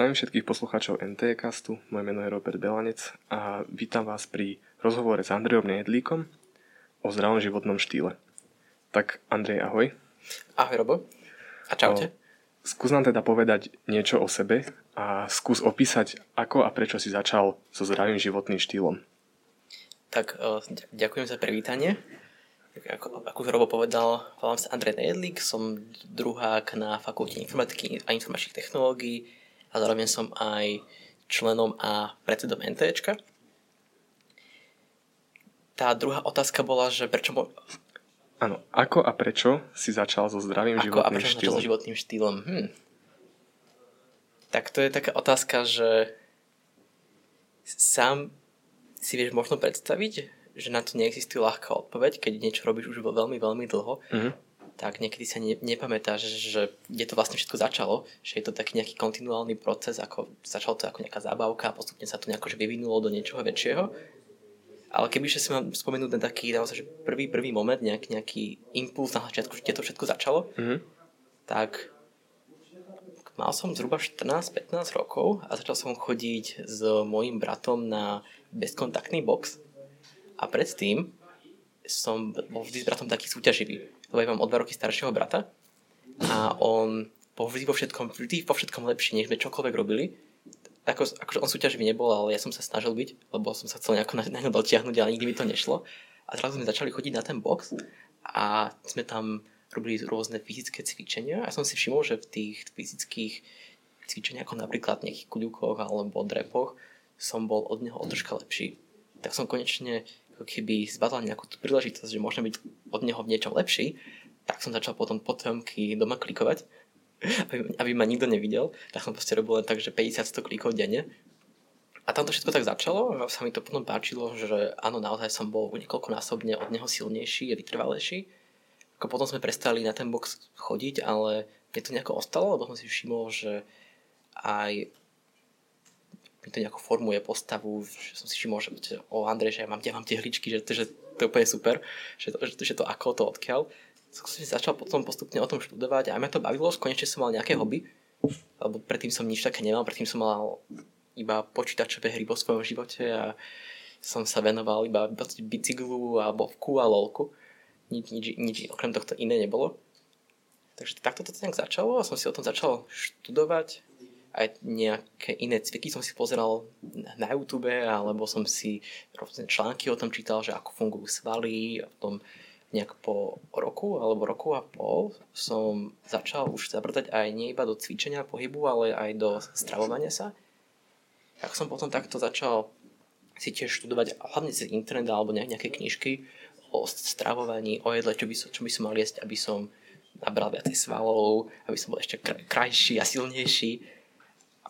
Zdravím všetkých poslucháčov NT Castu, moje meno je Robert Belanec a vítam vás pri rozhovore s Andrejom Nejedlíkom o zdravom životnom štýle. Tak Andrej, ahoj. Ahoj Robo. A čaute. O, skús nám teda povedať niečo o sebe a skús opísať, ako a prečo si začal so zdravým životným štýlom. Tak ďakujem za privítanie. Ako, ako už Robo povedal, volám sa Andrej Nejedlík, som druhák na fakulte informatiky a informačných technológií a zároveň som aj členom a predsedom NTčka. Tá druhá otázka bola, že prečo... Bo... Áno, ako a prečo si začal so zdravým ako životným a prečo štýlom? so životným štýlom? Hm. Tak to je taká otázka, že sám si vieš možno predstaviť, že na to neexistuje ľahká odpoveď, keď niečo robíš už veľmi, veľmi dlho. Mm-hmm tak niekedy sa ne, nepamätáš, že kde to vlastne všetko začalo, že je to taký nejaký kontinuálny proces, ako začalo to ako nejaká zábavka a postupne sa to nejako vyvinulo do niečoho väčšieho. Ale keby si mám spomenúť ten taký naozaj, že prvý, prvý moment, nejaký, nejaký impuls na začiatku, kde to všetko začalo, mm-hmm. tak mal som zhruba 14-15 rokov a začal som chodiť s mojim bratom na bezkontaktný box a predtým som bol vždy s bratom taký súťaživý lebo ja mám o dva roky staršieho brata a on bol vždy vo všetkom, vždy vo všetkom lepší, než sme čokoľvek robili. Ako, akože on súťaživý nebol, ale ja som sa snažil byť, lebo som sa chcel nejako na, na ňo dotiahnuť, ale nikdy mi to nešlo. A zrazu sme začali chodiť na ten box a sme tam robili rôzne fyzické cvičenia a som si všimol, že v tých fyzických cvičeniach, ako napríklad nejakých kľúkoch alebo drepoch, som bol od neho o troška lepší. Tak som konečne ako keby zbadal nejakú tú príležitosť, že môžem byť od neho v niečom lepší, tak som začal potom potomky doma klikovať, aby, aby ma nikto nevidel, tak som proste robil len tak, že 50-100 klikov denne. A tam to všetko tak začalo a sa mi to potom páčilo, že áno, naozaj som bol niekoľkonásobne od neho silnejší vytrvalejší. Ako potom sme prestali na ten box chodiť, ale mne to nejako ostalo, lebo som si všimol, že aj mi to nejako formuje postavu, že som si všimol, že o Andrej, že ja mám, ja mám tie hličky, že, že to je úplne super, že to, že, že to ako, to odkiaľ. Som si začal potom postupne o tom študovať a aj ma to bavilo, konečne som mal nejaké hobby, lebo predtým som nič také nemal, predtým som mal iba počítačové hry vo svojom živote a som sa venoval iba bicyklu a bovku a lolku. Nič, nič, nič okrem tohto iné nebolo. Takže takto to nejak začalo a som si o tom začal študovať aj nejaké iné cviky som si pozeral na YouTube, alebo som si rôzne články o tom čítal, že ako fungujú svaly a potom nejak po roku alebo roku a pol som začal už zabrtať aj nie iba do cvičenia pohybu, ale aj do stravovania sa. Tak som potom takto začal si tiež študovať hlavne cez internet alebo nejaké knižky o stravovaní, o jedle, čo by som, čo by som mal jesť, aby som nabral viacej svalov, aby som bol ešte krajší a silnejší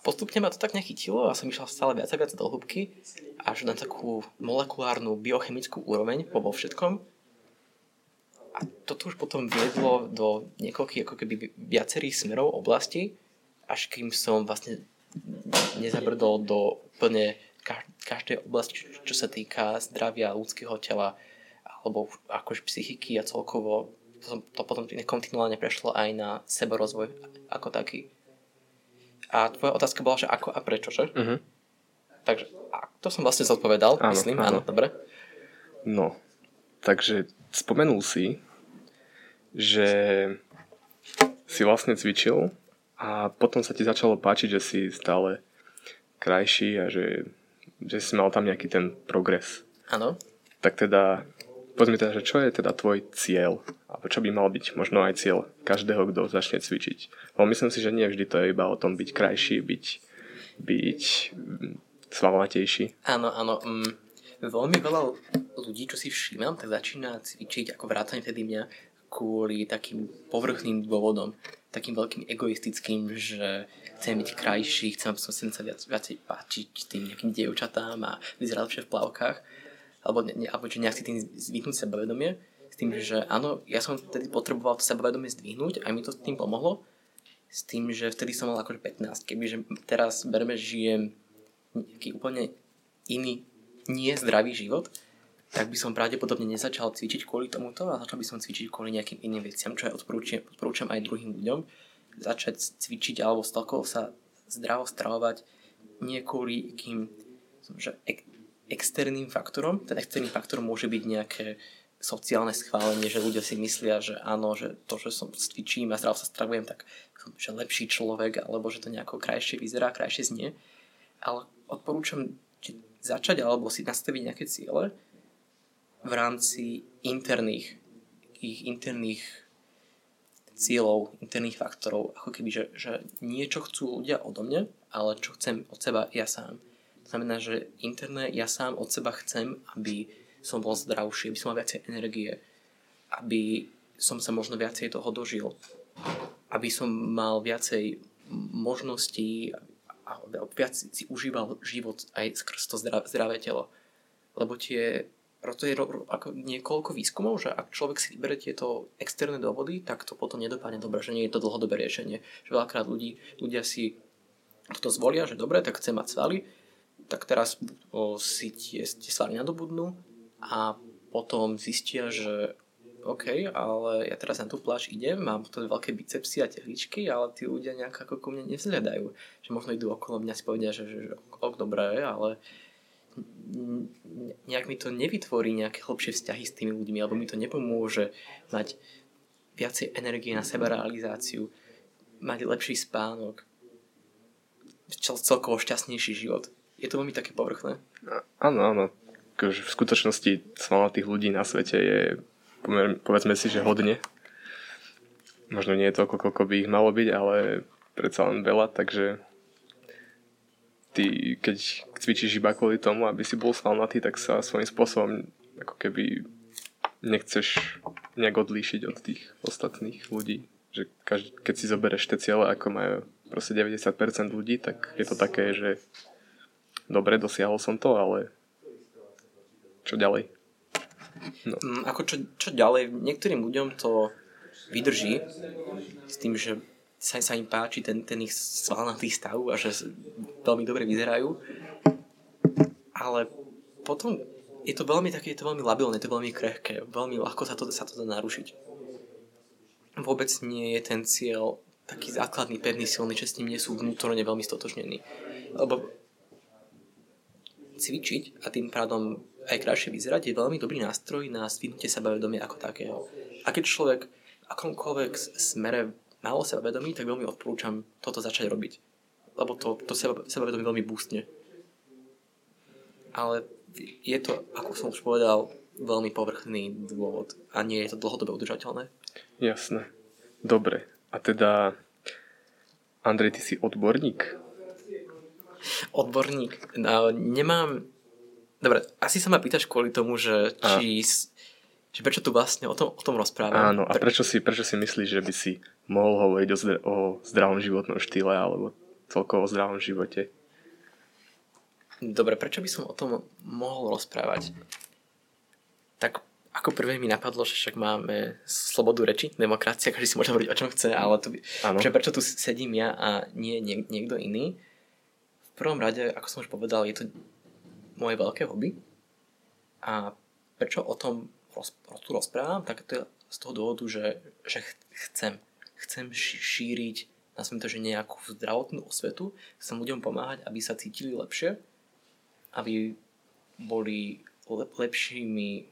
postupne ma to tak nechytilo a som išiel stále viac a viac do hĺbky až na takú molekulárnu biochemickú úroveň vo všetkom. A toto už potom viedlo do niekoľkých ako keby viacerých smerov oblasti, až kým som vlastne nezabrdol do úplne každej oblasti, čo sa týka zdravia ľudského tela alebo akož psychiky a celkovo to potom kontinuálne prešlo aj na seborozvoj ako taký. A tvoja otázka bola, že ako a prečo, že? Uh-huh. Takže to som vlastne zodpovedal, áno, myslím. Áno. áno, dobre. No, takže spomenul si, že si vlastne cvičil a potom sa ti začalo páčiť, že si stále krajší a že, že si mal tam nejaký ten progres. Áno. Tak teda Poď mi teda, že čo je teda tvoj cieľ? Alebo čo by mal byť možno aj cieľ každého, kto začne cvičiť? Lebo myslím si, že nie vždy to je iba o tom byť krajší, byť, byť mm, svalnatejší. Áno, áno. Mm, veľmi veľa ľudí, čo si všímam, tak začína cvičiť ako vrátane vtedy mňa kvôli takým povrchným dôvodom, takým veľkým egoistickým, že chcem byť krajší, chcem, som sa viac, viacej páčiť tým nejakým dievčatám a vyzerať lepšie v plavkách alebo, ne, alebo že nejak si tým zvýhnuť sebavedomie, tým, že áno, ja som vtedy potreboval to sebavedomie zdvihnúť, aj mi to tým pomohlo, s tým, že vtedy som mal akože 15. Kebyže teraz berme, žijem nejaký úplne iný, nie zdravý život, tak by som pravdepodobne nezačal cvičiť kvôli tomuto a začal by som cvičiť kvôli nejakým iným veciam, čo aj odporúčam, odporúčam aj druhým ľuďom. Začať cvičiť alebo stalkovo sa zdravo stravovať nie kvôli kým že ek, externým faktorom. Ten externý faktor môže byť nejaké sociálne schválenie, že ľudia si myslia, že áno, že to, že som cvičím a zdravo sa stravujem, tak som že lepší človek, alebo že to nejako krajšie vyzerá, krajšie znie. Ale odporúčam začať alebo si nastaviť nejaké ciele v rámci interných, ich interných cieľov, interných faktorov, ako keby, že, že niečo chcú ľudia odo mňa, ale čo chcem od seba ja sám. To znamená, že interné ja sám od seba chcem, aby som bol zdravší, aby som mal viacej energie, aby som sa možno viacej toho dožil, aby som mal viacej možností a viac si užíval život aj skrz to zdravé telo. Lebo tie preto je ako niekoľko výskumov, že ak človek si vyberie tieto externé dôvody, tak to potom nedopadne dobre, že nie je to dlhodobé riešenie. Že veľakrát ľudí, ľudia si toto zvolia, že dobre, tak chcem mať svaly, tak teraz o, si tie, tie svaly nadobudnú a potom zistia, že OK, ale ja teraz na tú pláž idem, mám to veľké bicepsy a tehličky, ale tí ľudia nejak ako ku mne nevzhľadajú. Že možno idú okolo mňa si povedia, že, že, že ok, dobré, ale nejak mi to nevytvorí nejaké hlbšie vzťahy s tými ľuďmi, alebo mi to nepomôže mať viacej energie na seba realizáciu, mať lepší spánok, celkovo šťastnejší život. Je to veľmi také povrchné. Áno, áno. Akože v skutočnosti tých ľudí na svete je povedzme si, že hodne. Možno nie je to, koľko by ich malo byť, ale predsa len veľa, takže ty, keď cvičíš iba kvôli tomu, aby si bol svalnatý, tak sa svojím spôsobom ako keby nechceš nejak odlíšiť od tých ostatných ľudí. Že každý, keď si zoberieš tie ciele, ako majú proste 90% ľudí, tak je to také, že dobre, dosiahol som to, ale čo ďalej? No. Mm, ako čo, čo ďalej? Niektorým ľuďom to vydrží s tým, že sa, sa im páči ten, ten ich svalnatý stav a že veľmi dobre vyzerajú. Ale potom je to veľmi také, je to veľmi labilné, je to veľmi krehké, veľmi ľahko sa to, sa to dá narušiť. Vôbec nie je ten cieľ taký základný, pevný, silný, že s ním nie sú vnútorne veľmi stotožnení. Lebo cvičiť a tým pádom aj krajšie vyzerať je veľmi dobrý nástroj na svinutie sebavedomia ako takého. A keď človek v akomkoľvek smere málo sebavedomí, tak veľmi odporúčam toto začať robiť. Lebo to, to seba, sebavedomie veľmi boostne. Ale je to, ako som už povedal, veľmi povrchný dôvod a nie je to dlhodobé udržateľné. Jasné. Dobre. A teda, Andrej, ty si odborník? Odborník? No, nemám... Dobre, asi sa ma pýtaš kvôli tomu, že či... A že prečo tu vlastne o tom, o tom rozprávam. Áno, a prečo si, prečo si myslíš, že by si mohol hovoriť o, zdr- o zdravom životnom štýle alebo celkovo o zdravom živote? Dobre, prečo by som o tom mohol rozprávať? Tak ako prvé mi napadlo, že však máme slobodu reči, demokracia, každý si môže hovoriť o čom chce, ale by, že prečo tu sedím ja a nie nie niekto iný? V prvom rade, ako som už povedal, je to moje veľké hobby a prečo o tom roz, tu rozprávam, tak to je z toho dôvodu, že, že chcem. Chcem šíriť na to, že nejakú zdravotnú osvetu, chcem ľuďom pomáhať, aby sa cítili lepšie, aby boli lepšími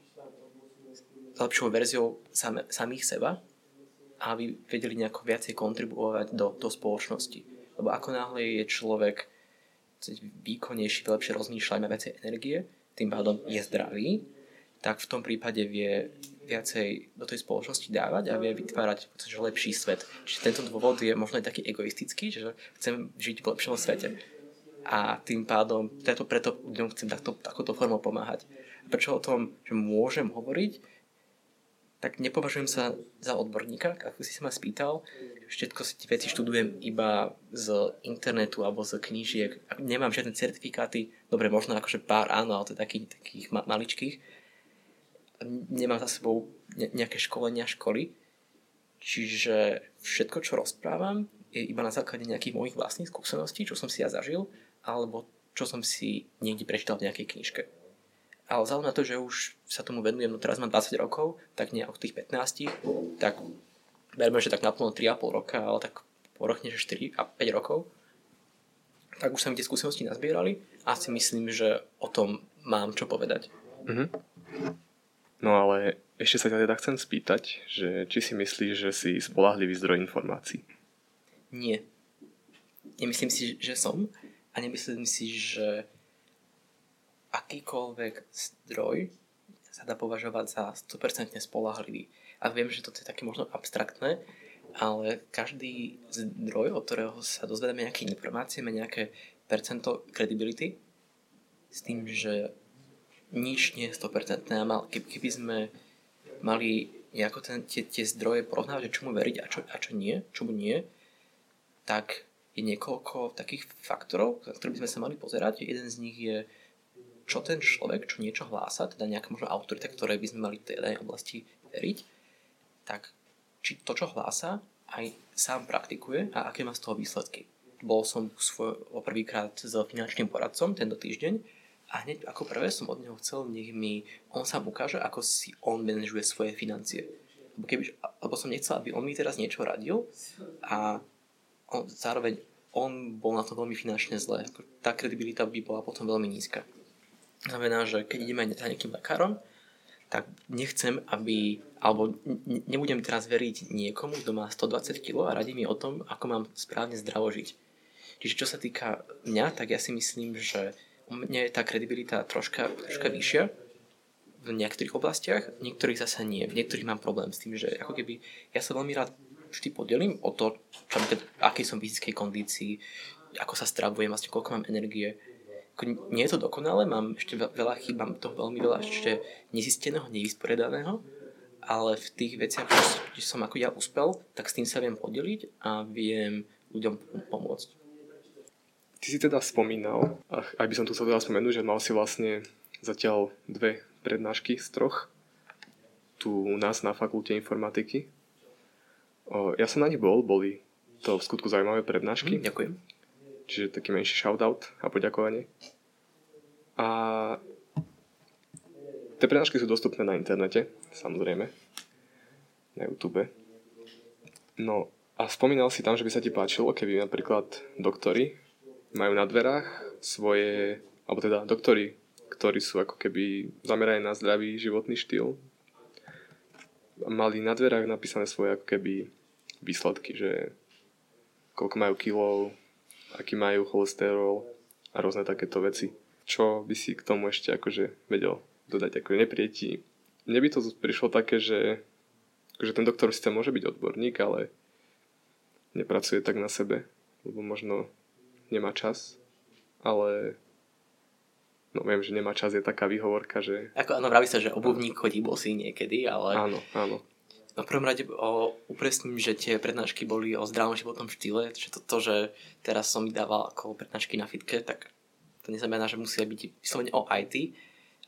lepšou verziou sam, samých seba a aby vedeli nejako viacej kontribuovať do, do spoločnosti. Lebo ako náhle je človek výkonnejší, lepšie rozmýšľa, má viacej energie, tým pádom je zdravý, tak v tom prípade vie viacej do tej spoločnosti dávať a vie vytvárať že lepší svet. Čiže tento dôvod je možno aj taký egoistický, že chcem žiť v lepšom svete. A tým pádom preto, preto ľuďom chcem takto, takúto formou pomáhať. A prečo o tom, že môžem hovoriť, tak nepovažujem sa za odborníka, ako si sa ma spýtal. Všetko si tie veci študujem iba z internetu alebo z knížiek. Nemám žiadne certifikáty, dobre, možno akože pár áno, ale to je takých, takých maličkých nemám za sebou nejaké školenia školy, čiže všetko, čo rozprávam, je iba na základe nejakých mojich vlastných skúseností, čo som si ja zažil, alebo čo som si niekde prečítal v nejakej knižke. Ale vzhľadom na to, že už sa tomu venujem, no teraz mám 20 rokov, tak nie od tých 15, tak verme, že tak naplno 3,5 roka, ale tak porochne, že 4 a 5 rokov, tak už sa mi tie skúsenosti nazbierali a si myslím, že o tom mám čo povedať. Mm-hmm. No ale ešte sa ťa teda chcem spýtať, že či si myslíš, že si spolahlivý zdroj informácií? Nie. Nemyslím si, že som a nemyslím si, že akýkoľvek zdroj sa dá považovať za 100% spolahlivý. A viem, že to je také možno abstraktné, ale každý zdroj, od ktorého sa dozvedáme nejaké informácie, má nejaké percento credibility s tým, že nič nie je 100% a mal, keby sme mali nejako ten, tie, tie zdroje porovnávať, čomu veriť a čo, a čo nie, čomu nie, tak je niekoľko takých faktorov, na ktorých by sme sa mali pozerať. Jeden z nich je, čo ten človek, čo niečo hlása, teda nejaká možno autorita, ktoré by sme mali v tej oblasti veriť, tak či to, čo hlása, aj sám praktikuje a aké má z toho výsledky. Bol som svoj, prvýkrát s finančným poradcom tento týždeň a hneď ako prvé som od neho chcel, nech mi on sám ukáže, ako si on manažuje svoje financie. Lebo, keby, lebo som nechcel, aby on mi teraz niečo radil a on, zároveň on bol na to veľmi finančne zlé. Tá kredibilita by bola potom veľmi nízka. Znamená, že keď ideme za nejakým lekárom, tak nechcem, aby, alebo nebudem teraz veriť niekomu, kto má 120 kg a radí mi o tom, ako mám správne zdravo. Čiže čo sa týka mňa, tak ja si myslím, že u mňa je tá kredibilita troška, troška vyššia v niektorých oblastiach, v niektorých zase nie. V niektorých mám problém s tým, že ako keby ja sa veľmi rád vždy podelím o to, čo, akej som fyzickej kondícii, ako sa stravujem, vlastne koľko mám energie ako nie je to dokonalé, mám ešte veľa chýb, mám toho veľmi veľa ešte nezisteného, nevysporiadaného, ale v tých veciach, kde som ako ja uspel, tak s tým sa viem podeliť a viem ľuďom pomôcť. Ty si teda spomínal, a aj by som tu chcel teda spomenúť, že mal si vlastne zatiaľ dve prednášky z troch tu u nás na fakulte informatiky. O, ja som na nich bol, boli to v skutku zaujímavé prednášky. Hm, ďakujem čiže taký menší shoutout a poďakovanie. A tie prednášky sú dostupné na internete, samozrejme, na YouTube. No a spomínal si tam, že by sa ti páčilo, keby napríklad doktori majú na dverách svoje, alebo teda doktori, ktorí sú ako keby zameraní na zdravý životný štýl, mali na dverách napísané svoje ako keby výsledky, že koľko majú kilov, aký majú cholesterol a rôzne takéto veci. Čo by si k tomu ešte akože vedel dodať ako neprieti? Mne by to prišlo také, že, že ten doktor síce môže byť odborník, ale nepracuje tak na sebe, lebo možno nemá čas, ale no viem, že nemá čas je taká výhovorka, že... Ako áno, vraví sa, že obuvník chodí bosý niekedy, ale... Áno, áno. No prvom rade o, upresním, že tie prednášky boli o zdravom životnom štýle, že to, to, že teraz som dával ako prednášky na fitke, tak to neznamená, že musia byť vyslovene o IT.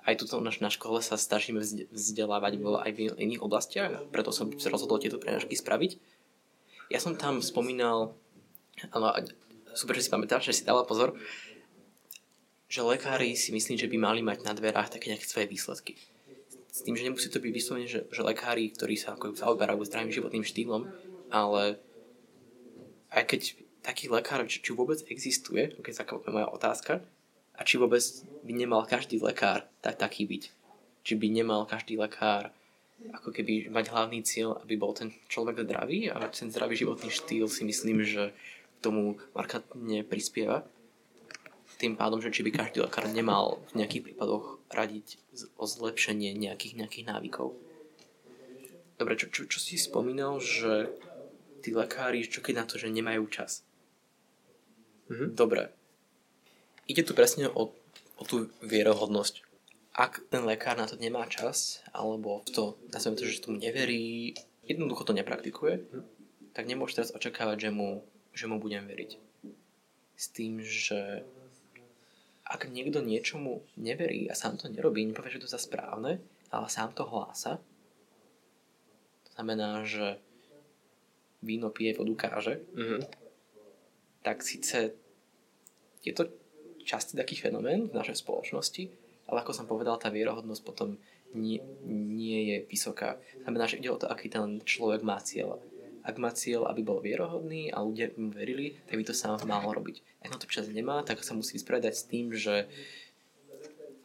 Aj tuto na, na škole sa snažíme vzdelávať aj v iných oblastiach, preto som sa rozhodol tieto prednášky spraviť. Ja som tam spomínal, ale super, že si pamätáš, že si dával pozor, že lekári si myslím, že by mali mať na dverách také nejaké svoje výsledky s tým, že nemusí to byť vyslovene, že, že lekári, ktorí sa ako zaoberajú zdravým životným štýlom, ale aj keď taký lekár, či, či vôbec existuje, keď sa moja otázka, a či vôbec by nemal každý lekár tak, taký byť. Či by nemal každý lekár ako keby mať hlavný cieľ, aby bol ten človek zdravý a ten zdravý životný štýl si myslím, že k tomu markantne prispieva tým pádom, že či by každý lekár nemal v nejakých prípadoch radiť o zlepšenie nejakých, nejakých návykov. Dobre, čo, čo, čo si spomínal, že tí lekári, čo keď na to, že nemajú čas? Mhm. Dobre. Ide tu presne o, o tú vierohodnosť. Ak ten lekár na to nemá čas, alebo to, nazviem to, že tomu neverí, jednoducho to nepraktikuje, mhm. tak nemôže teraz očakávať, že mu, že mu budem veriť. S tým, že ak niekto niečomu neverí a sám to nerobí, nepovažuje to za správne, ale sám to hlása, to znamená, že víno pije, vodu káže, mm-hmm. tak síce je to častý taký fenomén v našej spoločnosti, ale ako som povedal, tá vierohodnosť potom nie, nie je vysoká. Znamená, že ide o to, aký ten človek má cieľ. Ak má cieľ, aby bol vierohodný a ľudia mu verili, tak by to sám mal robiť. Ak na to čas nemá, tak sa musí vysporiadať s tým, že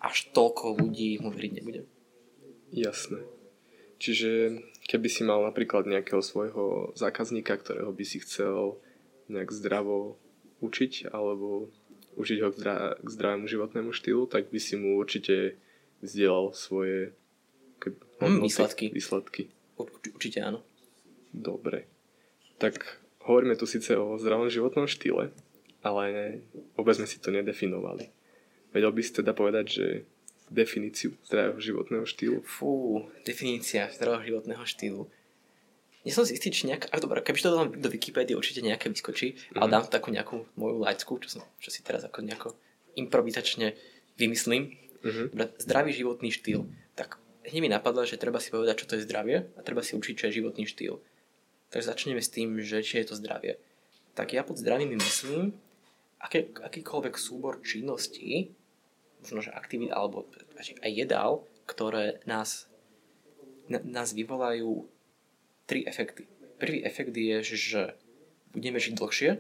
až toľko ľudí mu veriť nebude. Jasné. Čiže keby si mal napríklad nejakého svojho zákazníka, ktorého by si chcel nejak zdravo učiť alebo učiť ho k, zdra- k zdravému životnému štýlu, tak by si mu určite vzdielal svoje mm, výsledky. výsledky. Určite áno. Dobre. Tak hovoríme tu síce o zdravom životnom štýle, ale vôbec sme si to nedefinovali. Vedel by si teda povedať, že definíciu zdravého životného štýlu? Fú, definícia zdravého životného štýlu. Nie som si istý, či nejak, ak dobré, keby to dám do Wikipédie, určite nejaké vyskočí, mm-hmm. ale mhm. dám takú nejakú moju lajcku, čo, som, čo si teraz ako nejako improvizačne vymyslím. Mm-hmm. Zdravý životný štýl. Tak hneď mi napadlo, že treba si povedať, čo to je zdravie a treba si učiť, čo je životný štýl. Takže začneme s tým, že či je to zdravie. Tak ja pod zdravím myslím aké, akýkoľvek súbor činností, možno že aktivít alebo aj jedál, ktoré nás, na, nás vyvolajú tri efekty. Prvý efekt je, že budeme žiť dlhšie,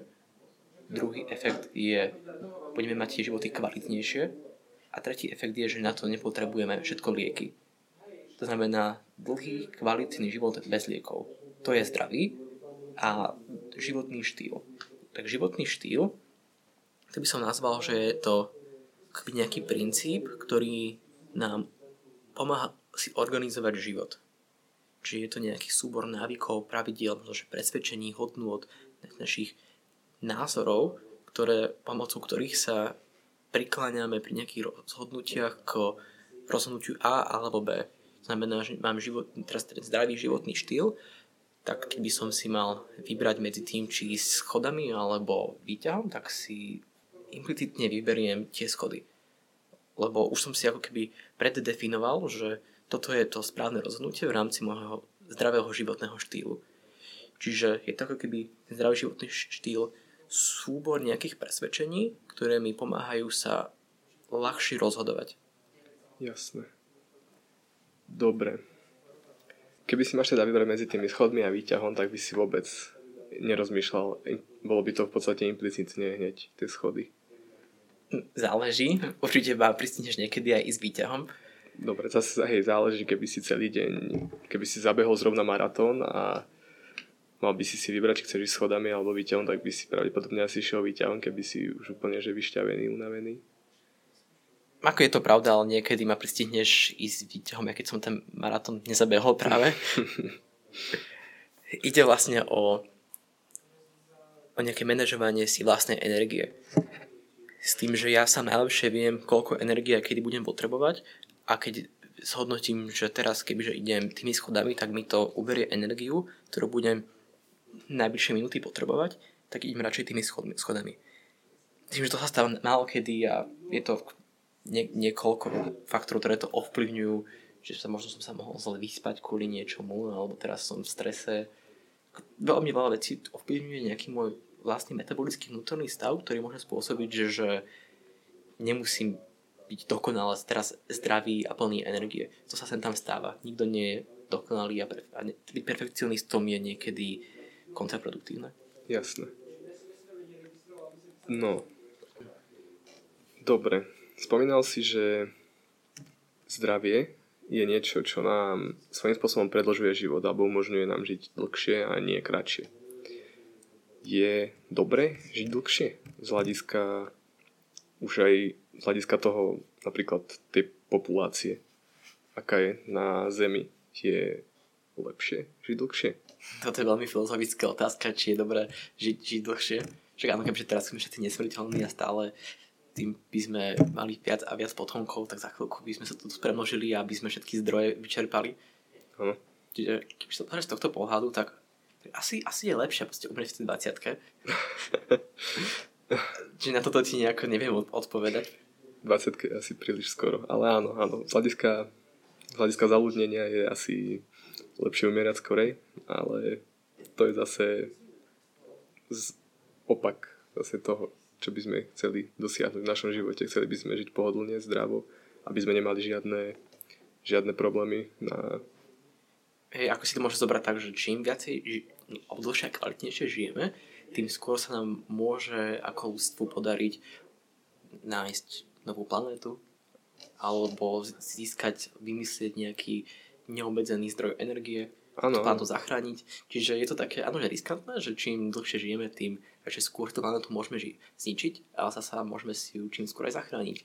druhý efekt je, budeme mať tie životy kvalitnejšie a tretí efekt je, že na to nepotrebujeme všetko lieky. To znamená dlhý, kvalitný život bez liekov to je zdravý a životný štýl. Tak životný štýl, to by som nazval, že je to nejaký princíp, ktorý nám pomáha si organizovať život. Čiže je to nejaký súbor návykov, pravidiel, možno presvedčení, hodnôt, našich názorov, ktoré, pomocou ktorých sa prikláňame pri nejakých rozhodnutiach k rozhodnutiu A alebo B. Znamená, že mám život, teraz ten zdravý životný štýl tak keby som si mal vybrať medzi tým, či s schodami alebo výťahom, tak si implicitne vyberiem tie schody. Lebo už som si ako keby preddefinoval, že toto je to správne rozhodnutie v rámci môjho zdravého životného štýlu. Čiže je to ako keby zdravý životný štýl súbor nejakých presvedčení, ktoré mi pomáhajú sa ľahšie rozhodovať. Jasné. Dobre. Keby si máš teda vybrať medzi tými schodmi a výťahom, tak by si vôbec nerozmýšľal. Bolo by to v podstate implicitne hneď tie schody. Záleží. Určite ma pristineš niekedy aj s výťahom. Dobre, zase hej, záleží, keby si celý deň, keby si zabehol zrovna maratón a mal by si si vybrať, či chceš ísť schodami alebo výťahom, tak by si pravdepodobne asi išiel výťahom, keby si už úplne že vyšťavený, unavený. Ako je to pravda, ale niekedy ma pristihneš ísť výťahom, ja keď som ten maratón nezabehol práve. Ide vlastne o, o nejaké manažovanie si vlastnej energie. S tým, že ja sa najlepšie viem, koľko energie kedy budem potrebovať a keď zhodnotím, že teraz kebyže idem tými schodami, tak mi to uberie energiu, ktorú budem najbližšie minúty potrebovať, tak idem radšej tými schodami. Tým, že to sa stáva málo kedy a je to nie, niekoľko faktorov, ktoré to ovplyvňujú, že sa možno som sa mohol zle vyspať kvôli niečomu, alebo teraz som v strese. Veľmi veľa vecí ovplyvňuje nejaký môj vlastný metabolický vnútorný stav, ktorý môže spôsobiť, že, že nemusím byť dokonale teraz zdravý a plný energie. To sa sem tam stáva. Nikto nie je dokonalý a, pre, a perfekcionistom je niekedy kontraproduktívne. Jasné. No. Dobre. Spomínal si, že zdravie je niečo, čo nám svojím spôsobom predlžuje život alebo umožňuje nám žiť dlhšie a nie kratšie. Je dobre žiť dlhšie z hľadiska už aj z hľadiska toho napríklad tej populácie, aká je na Zemi, je lepšie žiť dlhšie? Toto je veľmi filozofická otázka, či je dobré žiť, žiť dlhšie. Však áno, keďže teraz sme všetci nesmrteľní a stále tým by sme mali viac a viac potomkov, tak za chvíľku by sme sa tu premnožili a aby sme všetky zdroje vyčerpali. Hm. Čiže keby sa to z tohto pohľadu, tak asi, asi je lepšie proste umrieť v tej 20 Čiže na toto ti nejako neviem odpovedať. 20 je asi príliš skoro, ale áno, áno. Z hľadiska, z hľadiska zaludnenia je asi lepšie umierať skorej, ale to je zase z opak zase toho, čo by sme chceli dosiahnuť v našom živote. Chceli by sme žiť pohodlne, zdravo, aby sme nemali žiadne, žiadne problémy na... Hej, ako si to môže zobrať tak, že čím viacej alebo dlhšie a kvalitnejšie žijeme, tým skôr sa nám môže ako ľudstvu podariť nájsť novú planétu alebo získať, vymyslieť nejaký neobmedzený zdroj energie, ano, planetu zachrániť. Čiže je to také, áno, že riskantné, že čím dlhšie žijeme, tým že skôr tú planetu môžeme ži- zničiť, ale zase môžeme si ju čím skôr aj zachrániť.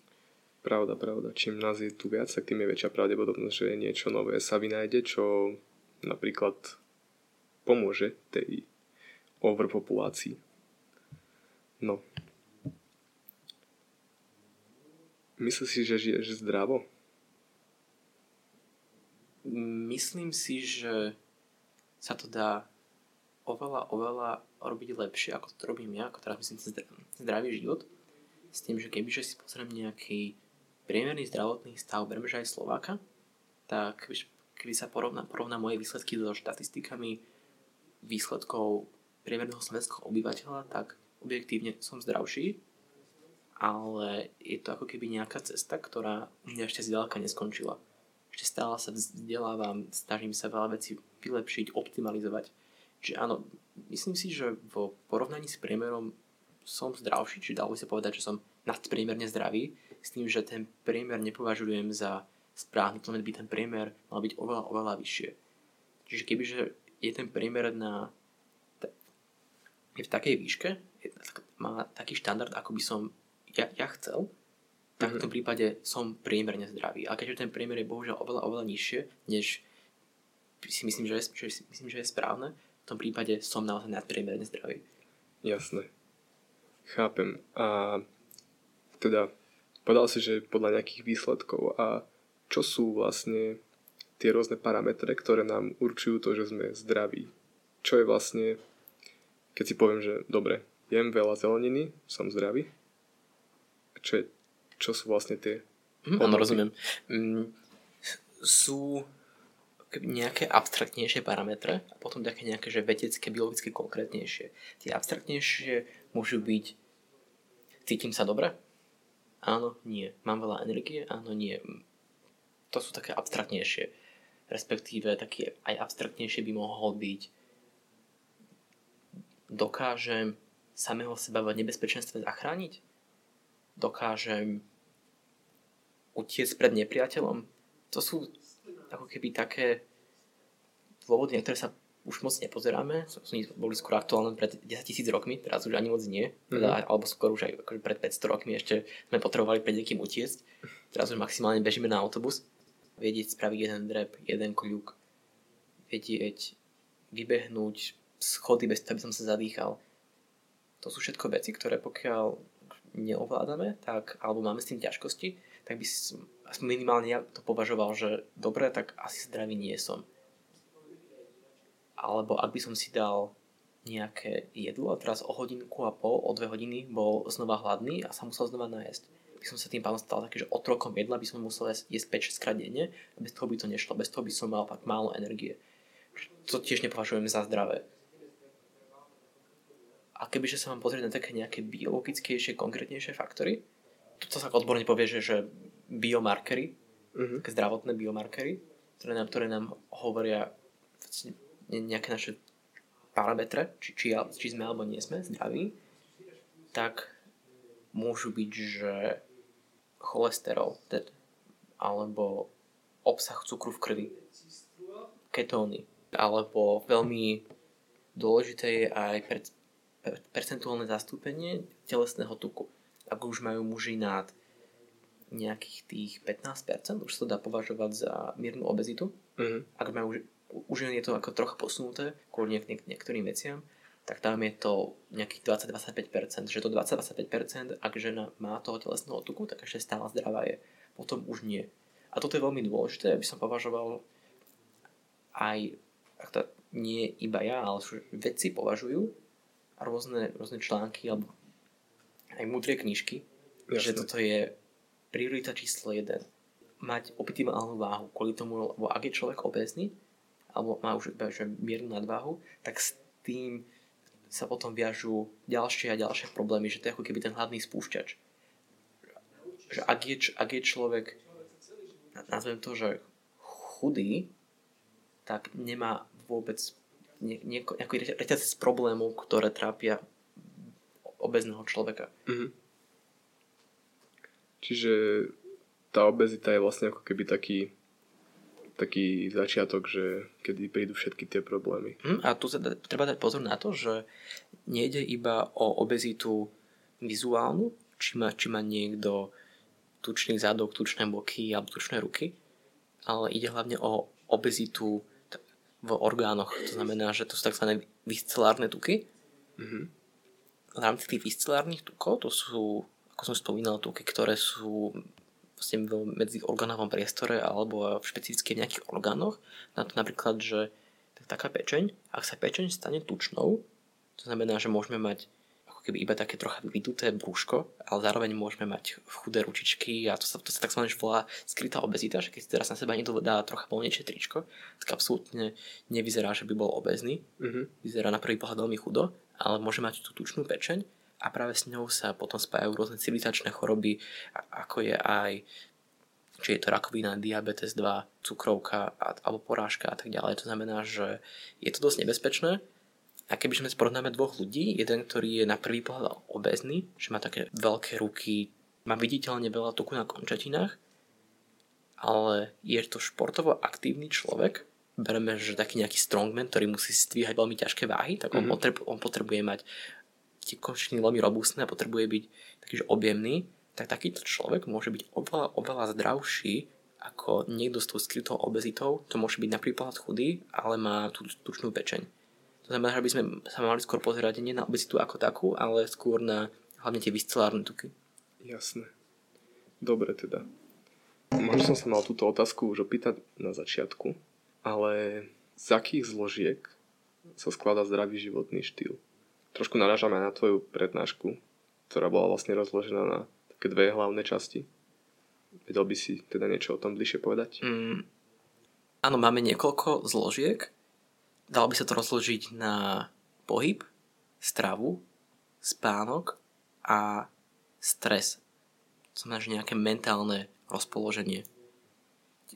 Pravda, pravda. Čím nás je tu viac, tak tým je väčšia pravdepodobnosť, že niečo nové sa vynájde, čo napríklad pomôže tej overpopulácii. No. Myslíš si, že žiješ zdravo? Myslím si, že sa to dá oveľa, oveľa robiť lepšie, ako to robím ja, ako teraz myslím zdravý život. S tým, že kebyže si pozriem nejaký priemerný zdravotný stav, berme, že aj Slováka, tak keby sa porovná, porovná moje výsledky so štatistikami výsledkov priemerného slovenského obyvateľa, tak objektívne som zdravší, ale je to ako keby nejaká cesta, ktorá mňa ešte zďaleka neskončila. Ešte stále sa vzdelávam, snažím sa veľa vecí vylepšiť, optimalizovať. Čiže áno, myslím si, že v porovnaní s priemerom som zdravší, či dalo by sa povedať, že som nadpriemerne zdravý, s tým, že ten priemer nepovažujem za správny, to by ten priemer mal byť oveľa, oveľa vyššie. Čiže kebyže je ten priemer na je v takej výške, má taký štandard, ako by som ja, ja chcel, tak v tom mhm. prípade som priemerne zdravý. A keďže ten priemer je bohužiaľ oveľa, oveľa nižšie, než si myslím, že je, že myslím, že je správne, v tom prípade som naozaj nadpriemerne zdravý. Jasné. Chápem. A teda povedal si, že podľa nejakých výsledkov a čo sú vlastne tie rôzne parametre, ktoré nám určujú to, že sme zdraví. Čo je vlastne keď si poviem, že dobre, jem veľa zeleniny, som zdravý, čo, je, čo sú vlastne tie mm, Áno, rozumiem. Mm, sú nejaké abstraktnejšie parametre a potom také nejaké, že vedecké, biologicky konkrétnejšie. Tie abstraktnejšie môžu byť cítim sa dobre? Áno, nie. Mám veľa energie? Áno, nie. To sú také abstraktnejšie. Respektíve taký aj abstraktnejšie by mohol byť dokážem samého seba v nebezpečenstve zachrániť? Dokážem utiecť pred nepriateľom? To sú ako keby také dôvody, na ktoré sa už moc nepozeráme. Boli skôr aktuálne pred 10 tisíc rokmi, teraz už ani moc nie. mm-hmm. alebo skôr už aj akože pred 500 rokmi ešte sme potrebovali pred niekým utiecť. Teraz už maximálne bežíme na autobus. Vedieť spraviť jeden drep, jeden kľúk. Vedieť vybehnúť schody bez toho, aby som sa zadýchal. To sú všetko veci, ktoré pokiaľ neovládame, tak, alebo máme s tým ťažkosti, tak by som minimálne ja to považoval, že dobre, tak asi zdravý nie som. Alebo ak by som si dal nejaké jedlo a teraz o hodinku a pol, o dve hodiny bol znova hladný a sa musel znova najesť. By som sa tým pádom stal taký, že otrokom jedla by som musel jesť 5-6 krát denne a bez toho by to nešlo, bez toho by som mal tak málo energie. To tiež nepovažujem za zdravé. A kebyže sa vám pozrieť na také nejaké biologickejšie, konkrétnejšie faktory, to sa odborne povie, že, že biomarkery, uh-huh. také zdravotné biomarkery, ktoré nám, ktoré nám hovoria nejaké naše parametre, či, či, či sme alebo nie sme zdraví, tak môžu byť, že cholesterol, teda, alebo obsah cukru v krvi, ketóny, alebo veľmi dôležité je aj percentuálne zastúpenie telesného tuku. Ak už majú muži nad nejakých tých 15%, už sa to dá považovať za miernu obezitu. Mm-hmm. Ak majú už je to ako trocha posunuté kvôli niek- niek- niektorým veciam, tak tam je to nejakých 20-25%, že to 20-25%, ak žena má toho telesného tuku, tak ešte stále zdravá je. Potom už nie. A toto je veľmi dôležité, aby som považoval aj, ak to nie iba ja, ale vedci považujú, rôzne, rôzne články alebo aj múdre knižky, Jasne. že toto je priorita číslo 1. Mať optimálnu váhu kvôli tomu, lebo ak je človek obezný, alebo má už že miernu nadváhu, tak s tým sa potom viažú ďalšie a ďalšie problémy, že to je ako keby ten hladný spúšťač. Že ak je, ak je človek, nazvem to, že chudý, tak nemá vôbec nejaký reťazec problémov, ktoré trápia obezného človeka. Mm-hmm. Čiže tá obezita je vlastne ako keby taký taký začiatok, že kedy prídu všetky tie problémy. Mm, a tu sa da, treba dať pozor na to, že nejde iba o obezitu vizuálnu, či má, či má niekto tučný zadok, tučné boky alebo tučné ruky, ale ide hlavne o obezitu v orgánoch. To znamená, že to sú tzv. viscelárne tuky. Mm-hmm. V rámci tých viscelárnych tukov, to sú, ako som spomínal, tuky, ktoré sú vlastne v medzi orgánovom priestore alebo v špecifických nejakých orgánoch. Na to napríklad, že taká pečeň, ak sa pečeň stane tučnou, to znamená, že môžeme mať ako keby iba také trocha vyduté brúško, ale zároveň môžeme mať chudé ručičky a to sa, to sa tak volá skrytá obezita, že keď si teraz na seba niekto dá trocha voľnejšie tričko, tak absolútne nevyzerá, že by bol obezný. Mm-hmm. Vyzerá na prvý pohľad veľmi chudo, ale môže mať tú tučnú pečeň a práve s ňou sa potom spájajú rôzne civilizačné choroby, ako je aj či je to rakovina, diabetes 2, cukrovka alebo porážka a tak ďalej. To znamená, že je to dosť nebezpečné a keby sme porovnáme dvoch ľudí, jeden, ktorý je na prvý pohľad obezný, že má také veľké ruky, má viditeľne veľa tuku na končatinách, ale je to športovo aktívny človek, bereme, že taký nejaký strongman, ktorý musí stvihať veľmi ťažké váhy, tak on, mm-hmm. potrebu, on potrebuje mať tie končiny veľmi robustné a potrebuje byť taký objemný, tak takýto človek môže byť oveľa, oveľa zdravší ako niekto s tou skrytou obezitou. To môže byť napríklad chudý, ale má tú tučnú pečeň. To znamená, že by sme sa mali skôr pozerať nie na obezitu ako takú, ale skôr na hlavne tie viscelárne tuky. Jasné. Dobre teda. Možno som sa mal túto otázku už opýtať na začiatku, ale z akých zložiek sa skladá zdravý životný štýl? trošku narážame na tvoju prednášku, ktorá bola vlastne rozložená na také dve hlavné časti. Vedel by si teda niečo o tom bližšie povedať? Mm, áno, máme niekoľko zložiek. Dalo by sa to rozložiť na pohyb, stravu, spánok a stres. To znamená, že nejaké mentálne rozpoloženie.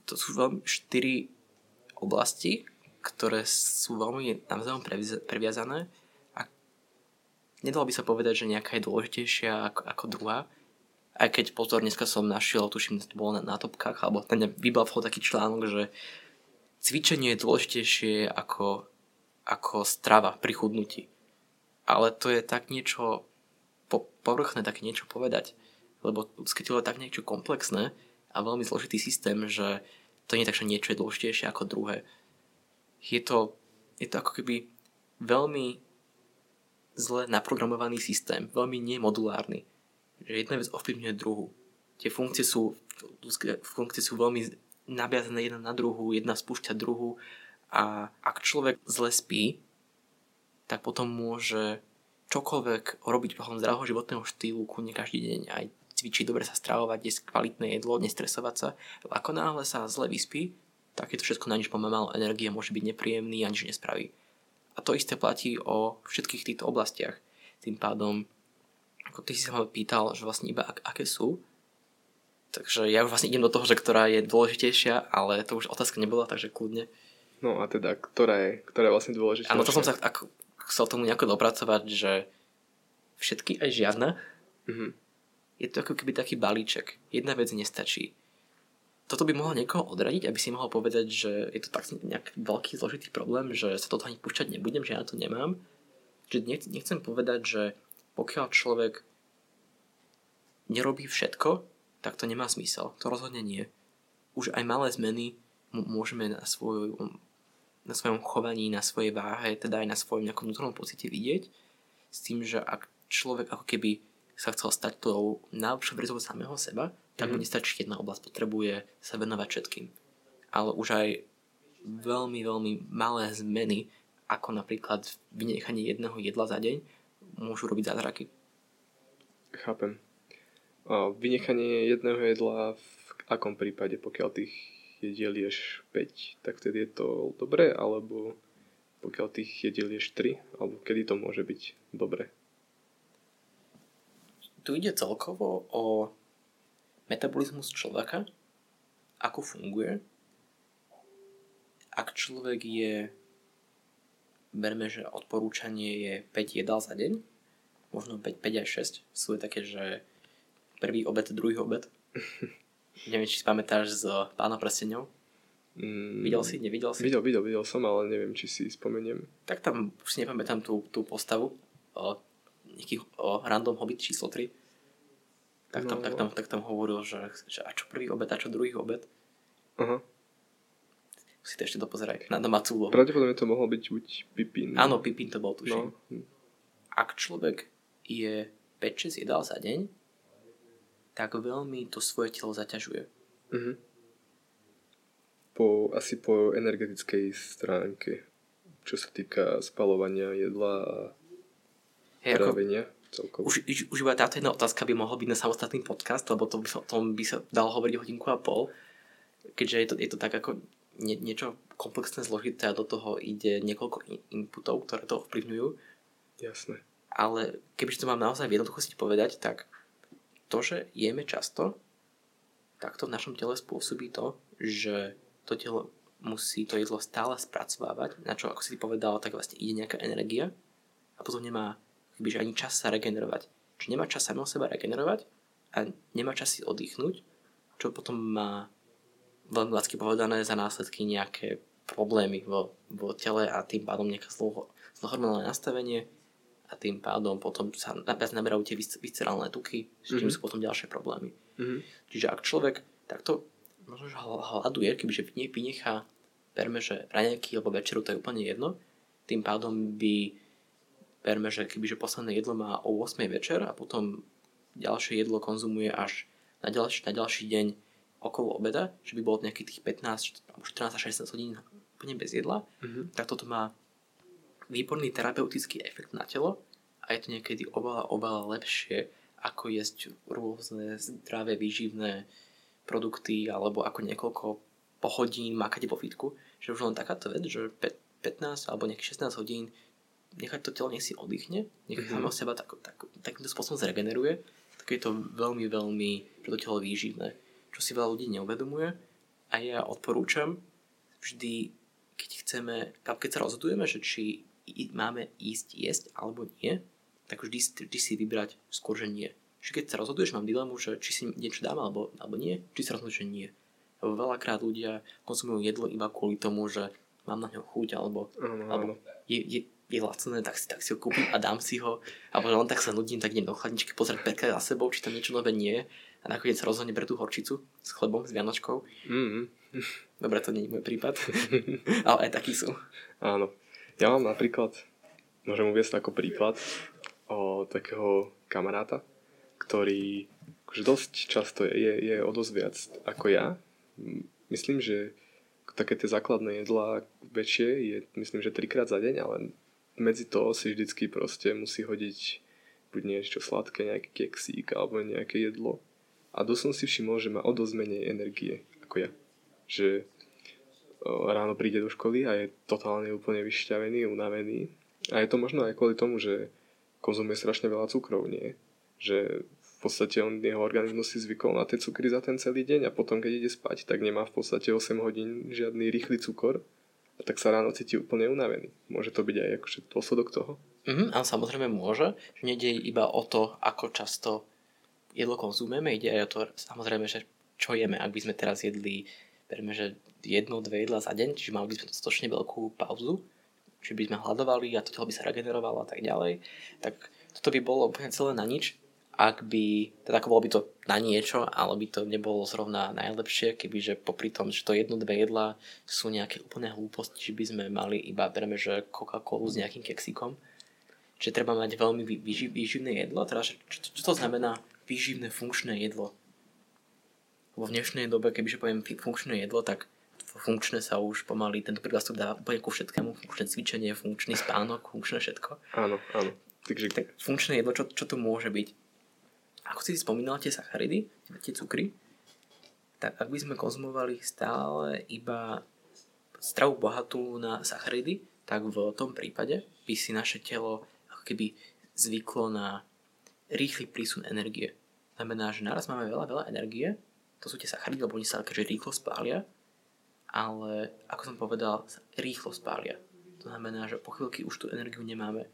To sú veľmi štyri oblasti, ktoré sú veľmi navzájom previazané nedalo by sa povedať, že nejaká je dôležitejšia ako, ako druhá. Aj keď pozor, dneska som našiel, tuším, to bolo na, na topkách, alebo ten vybavol taký článok, že cvičenie je dôležitejšie ako, ako strava pri chudnutí. Ale to je tak niečo po, povrchné, tak niečo povedať. Lebo ľudské telo je tak niečo komplexné a veľmi zložitý systém, že to nie je tak, že niečo je dôležitejšie ako druhé. Je to, je to ako keby veľmi zle naprogramovaný systém, veľmi nemodulárny. Že jedna vec ovplyvňuje druhú. Tie funkcie sú, funkcie sú veľmi nabiazané jedna na druhú, jedna spúšťa druhú a ak človek zle spí, tak potom môže čokoľvek robiť pohľadom zdravého životného štýlu kune každý deň, aj cvičiť, dobre sa stravovať, jesť kvalitné jedlo, nestresovať sa. Ako náhle sa zle vyspí, tak je to všetko na nič pomálo energie, môže byť nepríjemný a nič nespraví. A to isté platí o všetkých týchto oblastiach. Tým pádom, ako ty si sa ma pýtal, že vlastne iba ak, aké sú, takže ja už vlastne idem do toho, že ktorá je dôležitejšia, ale to už otázka nebola, takže kľudne. No a teda, ktorá je, ktorá je vlastne dôležitejšia? Áno, to som sa ako, chcel tomu nejako dopracovať, že všetky aj žiadna. Mm-hmm. Je to ako keby taký balíček. Jedna vec nestačí toto by mohlo niekoho odradiť, aby si mohol povedať, že je to tak nejak veľký zložitý problém, že sa toto ani púšťať nebudem, že ja to nemám. Čiže nechcem povedať, že pokiaľ človek nerobí všetko, tak to nemá zmysel. To rozhodne nie. Už aj malé zmeny môžeme na, svoj, na svojom chovaní, na svojej váhe, teda aj na svojom nejakom vnútornom pocite vidieť, s tým, že ak človek ako keby sa chcel stať tou najlepšou verzou samého seba, tak mu mhm. nestačí jedna oblasť, potrebuje sa venovať všetkým. Ale už aj veľmi, veľmi malé zmeny, ako napríklad vynechanie jedného jedla za deň, môžu robiť zázraky. Chápem. A vynechanie jedného jedla v akom prípade, pokiaľ tých jediel ješ 5, tak vtedy je to dobré, alebo pokiaľ tých jediel ješ 3, alebo kedy to môže byť dobré? Tu ide celkovo o metabolizmus človeka, ako funguje. Ak človek je berme, že odporúčanie je 5 jedál za deň, možno 5, 5 aj 6. Sú také, že prvý obed, druhý obed. Neviem, či si pamätáš z Pána prstenov. Mm, videl si, nevidel si? Videl, videl, videl som, ale neviem, či si spomeniem. Tak tam už si nepamätám tú, tú postavu. Nejaký o, random hobbit číslo 3. Tak tam, no. tak tam, tak tam hovoril, že, že a čo prvý obed, a čo druhý obed. Aha. Si to ešte dopozeraj na domácu úlohu. Pravdepodobne to mohol byť buď Pipín. Áno, Pipín to bol, tuším. No. Ak človek je 5-6 jedál za deň, tak veľmi to svoje telo zaťažuje. Uh-huh po, asi po energetickej stránke, čo sa týka spalovania jedla a hey, trávenia. Celkovo. Už, už, už iba táto jedna otázka by mohla byť na samostatný podcast, lebo to by sa, tom by sa dalo hovoriť hodinku a pol, keďže je to, je to tak ako nie, niečo komplexné, zložité a do toho ide niekoľko inputov, ktoré to ovplyvňujú. Jasné. Ale kebyže to mám naozaj v jednoduchosti povedať, tak to, že jeme často, tak to v našom tele spôsobí to, že to telo musí to jedlo stále spracovávať, na čo, ako si povedal, tak vlastne ide nejaká energia a potom nemá že ani čas sa regenerovať. Čiže nemá čas samého seba regenerovať a nemá čas si oddychnúť, čo potom má veľmi látsky povedané za následky nejaké problémy vo, vo tele a tým pádom nejaké zlohormonálne nastavenie a tým pádom potom sa napríklad naberajú tie viscerálne tuky, s čím mm-hmm. sú potom ďalšie problémy. Mm-hmm. Čiže ak človek takto možno, že hľaduje, kebyže vynechá, berme, že raňajky alebo večeru, to je úplne jedno, tým pádom by, berme, že kebyže posledné jedlo má o 8 večer a potom ďalšie jedlo konzumuje až na ďalší, na ďalší deň okolo obeda, že by bolo nejakých tých 15, 14 16 hodín úplne bez jedla, mm-hmm. tak toto má výborný terapeutický efekt na telo a je to niekedy oveľa, oveľa lepšie ako jesť rôzne zdravé, výživné produkty alebo ako niekoľko pohodín makať vo fitku, že už len takáto vec, že 15 alebo nejakých 16 hodín nechať to telo nech si oddychne, nech mm-hmm. samo seba tak, tak, takýmto spôsobom zregeneruje, tak je to veľmi, veľmi pre to telo výživné, čo si veľa ľudí neuvedomuje a ja odporúčam vždy, keď chceme, keď sa rozhodujeme, že či máme ísť jesť alebo nie, tak vždy, vždy si vybrať skôr, že nie že keď sa rozhoduješ, mám dilemu, že či si niečo dám alebo, alebo nie, či sa rozhoduješ, že nie. Lebo veľakrát ľudia konzumujú jedlo iba kvôli tomu, že mám na ňo chuť, alebo, ano, alebo je, je, je lacné, tak si, tak si ho kúpim a dám si ho, alebo len tak sa nudím, tak idem do chladničky pozrieť perka za sebou, či tam niečo nové nie je a nakoniec sa rozhodne pre tú horčicu s chlebom, s vianočkou. Mm-hmm. Dobre, to nie je môj prípad, ale aj takí sú. Áno. Ja mám napríklad, môžem uvieť ako príklad o takého kamaráta, ktorý akože dosť často je, je o dosť viac ako ja. Myslím, že také tie základné jedlá väčšie je myslím, že trikrát za deň, ale medzi to si vždycky proste musí hodiť buď niečo sladké, nejaký keksík alebo nejaké jedlo. A dosť som si všimol, že má o dosť menej energie ako ja. Že ráno príde do školy a je totálne úplne vyšťavený, unavený. A je to možno aj kvôli tomu, že konzumuje strašne veľa cukrov, nie? že v podstate on, jeho organizmus si zvykol na tie cukry za ten celý deň a potom keď ide spať, tak nemá v podstate 8 hodín žiadny rýchly cukor tak sa ráno cíti úplne unavený. Môže to byť aj akože dôsledok toho? Mhm, ale samozrejme môže, že nejde iba o to, ako často jedlo konzumujeme, ide aj o to, samozrejme, že čo jeme. Ak by sme teraz jedli, berme, že jedno, dve jedla za deň, čiže mali by sme dostatočne veľkú pauzu, či by sme hľadovali a to telo by sa regenerovalo a tak ďalej, tak toto by bolo úplne celé na nič ak by, teda ako bolo by to na niečo, ale by to nebolo zrovna najlepšie, kebyže popri tom, že to jedno, dve jedla sú nejaké úplné hlúposti, že by sme mali iba, bereme, že Coca-Colu s nejakým keksikom. Čiže treba mať veľmi výživ, výživné jedlo, teda čo, čo, čo to znamená výživné funkčné jedlo? Lebo v dnešnej dobe, kebyže poviem funkčné jedlo, tak funkčné sa už pomaly, tento prívlastok dá úplne ku všetkému, funkčné cvičenie, funkčný spánok, funkčné všetko. Áno, áno. Takže... Tak funkčné jedlo, čo, čo to môže byť? Ako si spomínal tie sacharidy, tie cukry, tak ak by sme konzumovali stále iba stravu bohatú na sacharidy, tak v tom prípade by si naše telo ako keby zvyklo na rýchly prísun energie. Znamená, že naraz máme veľa, veľa energie, to sú tie sacharidy, lebo oni sa akože rýchlo spália, ale ako som povedal, sa rýchlo spália. To znamená, že po chvíľky už tú energiu nemáme.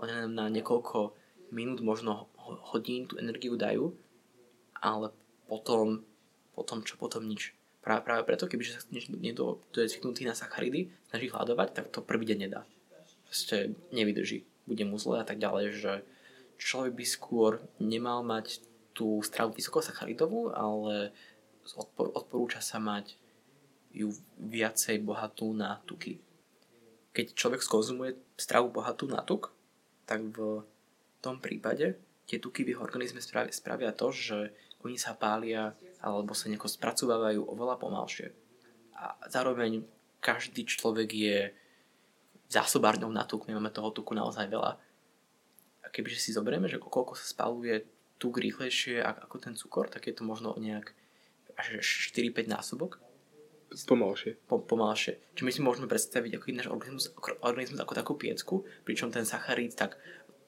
Nám na niekoľko minút, možno hodín tú energiu dajú, ale potom, potom čo potom nič. Práve, práve preto, kebyže sa niekto, kto je zvyknutý na sacharidy, snaží hľadovať, tak to prvý deň nedá. Proste nevydrží. Bude mu zle a tak ďalej, že človek by skôr nemal mať tú stravu vysokosacharidovú, ale odporúča sa mať ju viacej bohatú na tuky. Keď človek skonzumuje stravu bohatú na tuk, tak v tom prípade tie tuky v jeho organizme spravia, to, že oni sa pália alebo sa nejako spracovávajú oveľa pomalšie. A zároveň každý človek je zásobárňou na tuk, my máme toho tuku naozaj veľa. A kebyže si zoberieme, že koľko sa spaluje tuk rýchlejšie ako ten cukor, tak je to možno nejak až 4-5 násobok. Pomalšie. Po, pomalšie. Čiže my si môžeme predstaviť ako náš organizmus, organizmus ako takú piecku, pričom ten sacharíd, tak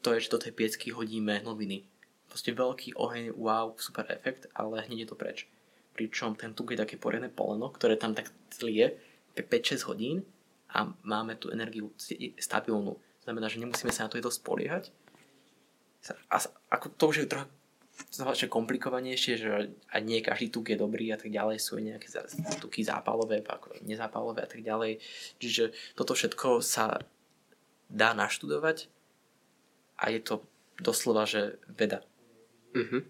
to je, že do tej piecky hodíme noviny. Proste veľký oheň, wow, super efekt, ale hneď je to preč. Pričom ten tuk je také poriadne poleno, ktoré tam tak tlie 5-6 hodín a máme tú energiu stabilnú. Znamená, že nemusíme sa na to jedlo spoliehať. A ako to už je trochu že komplikovanejšie, že aj nie každý tuk je dobrý a tak ďalej, sú nejaké tuky zápalové, ako nezápalové a tak ďalej. Čiže toto všetko sa dá naštudovať a je to doslova, že veda. Mm-hmm.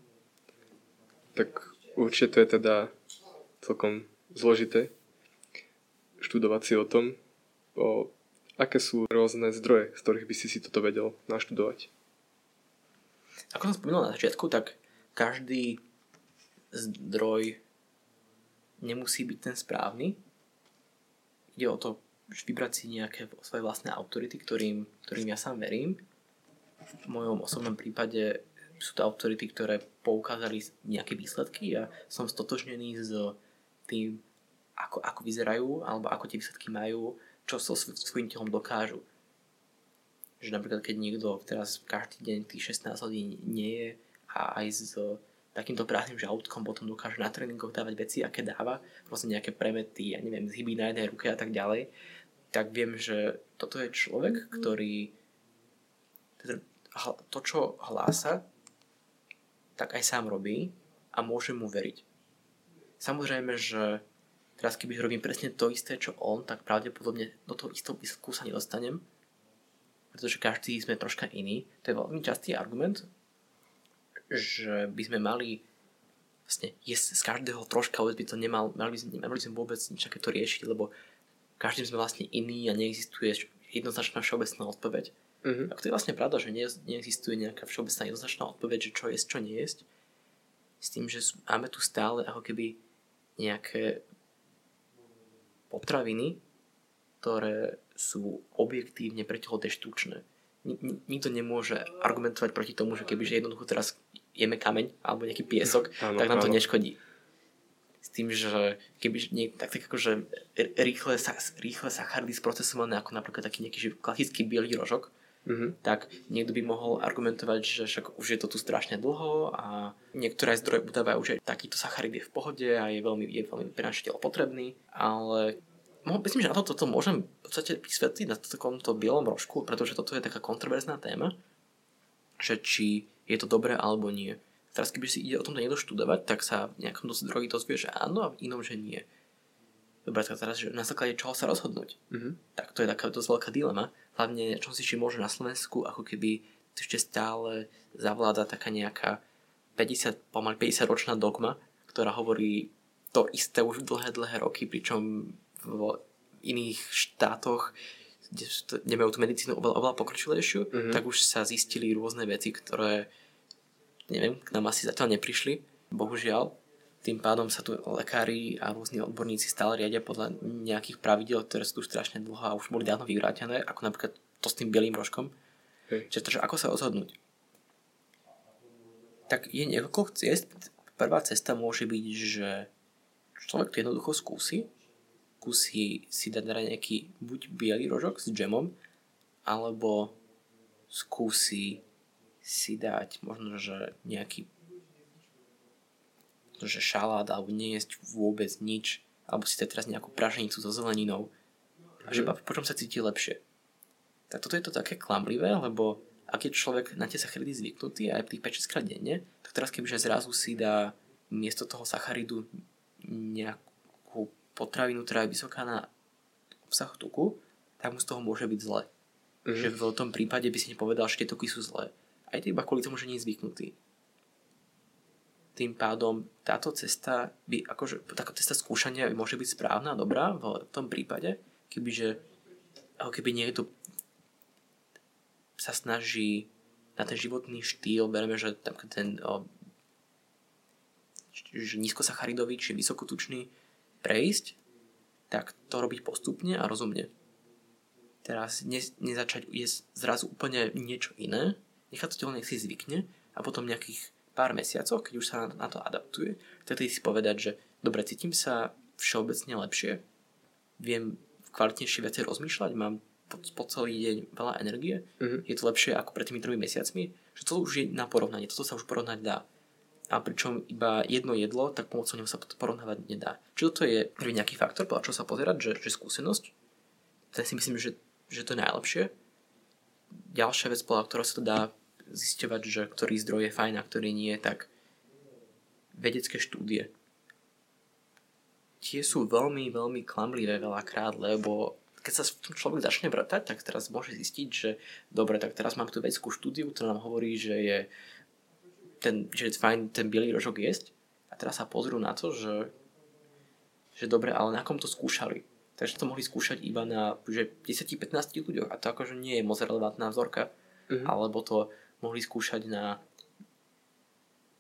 Tak určite to je teda celkom zložité študovať si o tom, o aké sú rôzne zdroje, z ktorých by si si toto vedel naštudovať. Ako som spomínal na začiatku, tak každý zdroj nemusí byť ten správny. Ide o to vybrať si nejaké svoje vlastné autority, ktorým, ktorým ja sám verím. V mojom osobnom prípade sú to autority, ktoré poukázali nejaké výsledky a som stotožnený s tým, ako, ako vyzerajú alebo ako tie výsledky majú, čo so svojím telom dokážu. Že napríklad keď niekto teraz každý deň tých 16 hodín nie je a aj s takýmto prázdnym žalúdkom potom dokáže na tréningoch dávať veci, aké dáva, proste nejaké premety, ja neviem, zhyby na jednej ruke a tak ďalej, tak viem, že toto je človek, ktorý teda to, čo hlása, tak aj sám robí a môže mu veriť. Samozrejme, že teraz keby robím presne to isté, čo on, tak pravdepodobne do toho istého výsledku sa nedostanem, pretože každý sme troška iný. To je veľmi častý argument, že by sme mali vlastne jesť z každého troška, vôbec by to nemal, mali by sme, nemali by sme vôbec nič takéto riešiť, lebo každým sme vlastne iný a neexistuje jednoznačná všeobecná odpoveď. Mm-hmm. A to je vlastne pravda, že ne, neexistuje nejaká všeobecná jednoznačná odpoveď, že čo jesť, čo nejesť. S tým, že máme tu stále ako keby nejaké potraviny, ktoré sú objektívne pre telo deštrukčné. Nikto nemôže argumentovať proti tomu, že kebyže jednoducho teraz jeme kameň alebo nejaký piesok, ano, tak nám to neškodí. S tým, že keby nie, tak, tak akože rýchle, rýchle sacharidy sprocesované ako napríklad taký nejaký klasický biely rožok, mm-hmm. tak niekto by mohol argumentovať, že však už je to tu strašne dlho a niektoré zdroje udávajú, že takýto sacharid je v pohode a je veľmi, je veľmi pre naše telo potrebný, ale myslím, že na to, toto môžem v podstate vysvetliť na takomto bielom rožku, pretože toto je taká kontroverzná téma, že či je to dobré alebo nie. Teraz, keby si ide o tomto niekto študovať, tak sa v nejakom drogy dozvie, že áno a v inom, že nie. Dobre, tak teraz, že na základe čoho sa rozhodnúť? Mm-hmm. Tak to je taká dosť veľká dilema. Hlavne, čo si či môže na Slovensku, ako keby ešte stále zavláda taká nejaká 50, pomaly 50 ročná dogma, ktorá hovorí to isté už dlhé, dlhé roky, pričom v iných štátoch, kde nemajú tú medicínu oveľa, oveľa pokročilejšiu, mm-hmm. tak už sa zistili rôzne veci, ktoré neviem, k nám asi zatiaľ neprišli, bohužiaľ. Tým pádom sa tu lekári a rôzni odborníci stále riadia podľa nejakých pravidel, ktoré sú tu strašne dlho a už boli dávno vyvrátené, ako napríklad to s tým bielým rožkom. Okay. Čiže ako sa rozhodnúť? Tak je niekoľko ciest. Prvá cesta môže byť, že človek to jednoducho skúsi skúsi si dať nejaký buď biely rožok s džemom, alebo skúsi si dať možno, že nejaký že šalát, alebo nejesť vôbec nič, alebo si dať teraz nejakú praženicu so zeleninou a že mhm. po čom sa cíti lepšie. tak toto je to také klamlivé, lebo ak je človek na tie sacharidy zvyknutý aj tých 5-6 krát denne, tak teraz kebyže zrazu si dá miesto toho sacharidu nejakú potravinu, ktorá je vysoká na obsah tuku, tak mu z toho môže byť zle. Mm. Že v tom prípade by si nepovedal, že tie tuky sú zlé. Aj ty iba kvôli tomu, že nie je zvyknutý. Tým pádom táto cesta by, akože taká cesta skúšania by môže byť správna a dobrá v tom prípade, kebyže ako keby niekto sa snaží na ten životný štýl, bereme, že tam ten o, že nízkosacharidový či vysokotučný prejsť, tak to robiť postupne a rozumne. Teraz ne, nezačať jesť zrazu úplne niečo iné, nechať to telo nech si zvykne a potom nejakých pár mesiacov, keď už sa na, to adaptuje, tedy si povedať, že dobre, cítim sa všeobecne lepšie, viem kvalitnejšie viacej rozmýšľať, mám po, po celý deň veľa energie, mm-hmm. je to lepšie ako pred tými tromi mesiacmi, že to už je na porovnanie, toto sa už porovnať dá. A pričom iba jedno jedlo, tak pomocou neho sa porovnávať nedá. Čiže toto je prvý nejaký faktor, podľa čo sa pozerať, že, že skúsenosť, ten si myslím, že, že to je najlepšie. Ďalšia vec, podľa ktorého sa to dá zisťovať, že ktorý zdroj je fajn a ktorý nie, tak vedecké štúdie. Tie sú veľmi, veľmi klamlivé veľakrát, lebo keď sa v tom človek začne vrtať, tak teraz môže zistiť, že dobre, tak teraz mám tu vedeckú štúdiu, ktorá nám hovorí, že je, ten, že je fajn ten biely rožok jesť. A teraz sa pozrú na to, že, že dobre, ale na kom to skúšali. Takže to mohli skúšať iba na 10-15 ľuďoch a to akože nie je moc relevantná vzorka. Mm-hmm. Alebo to mohli skúšať na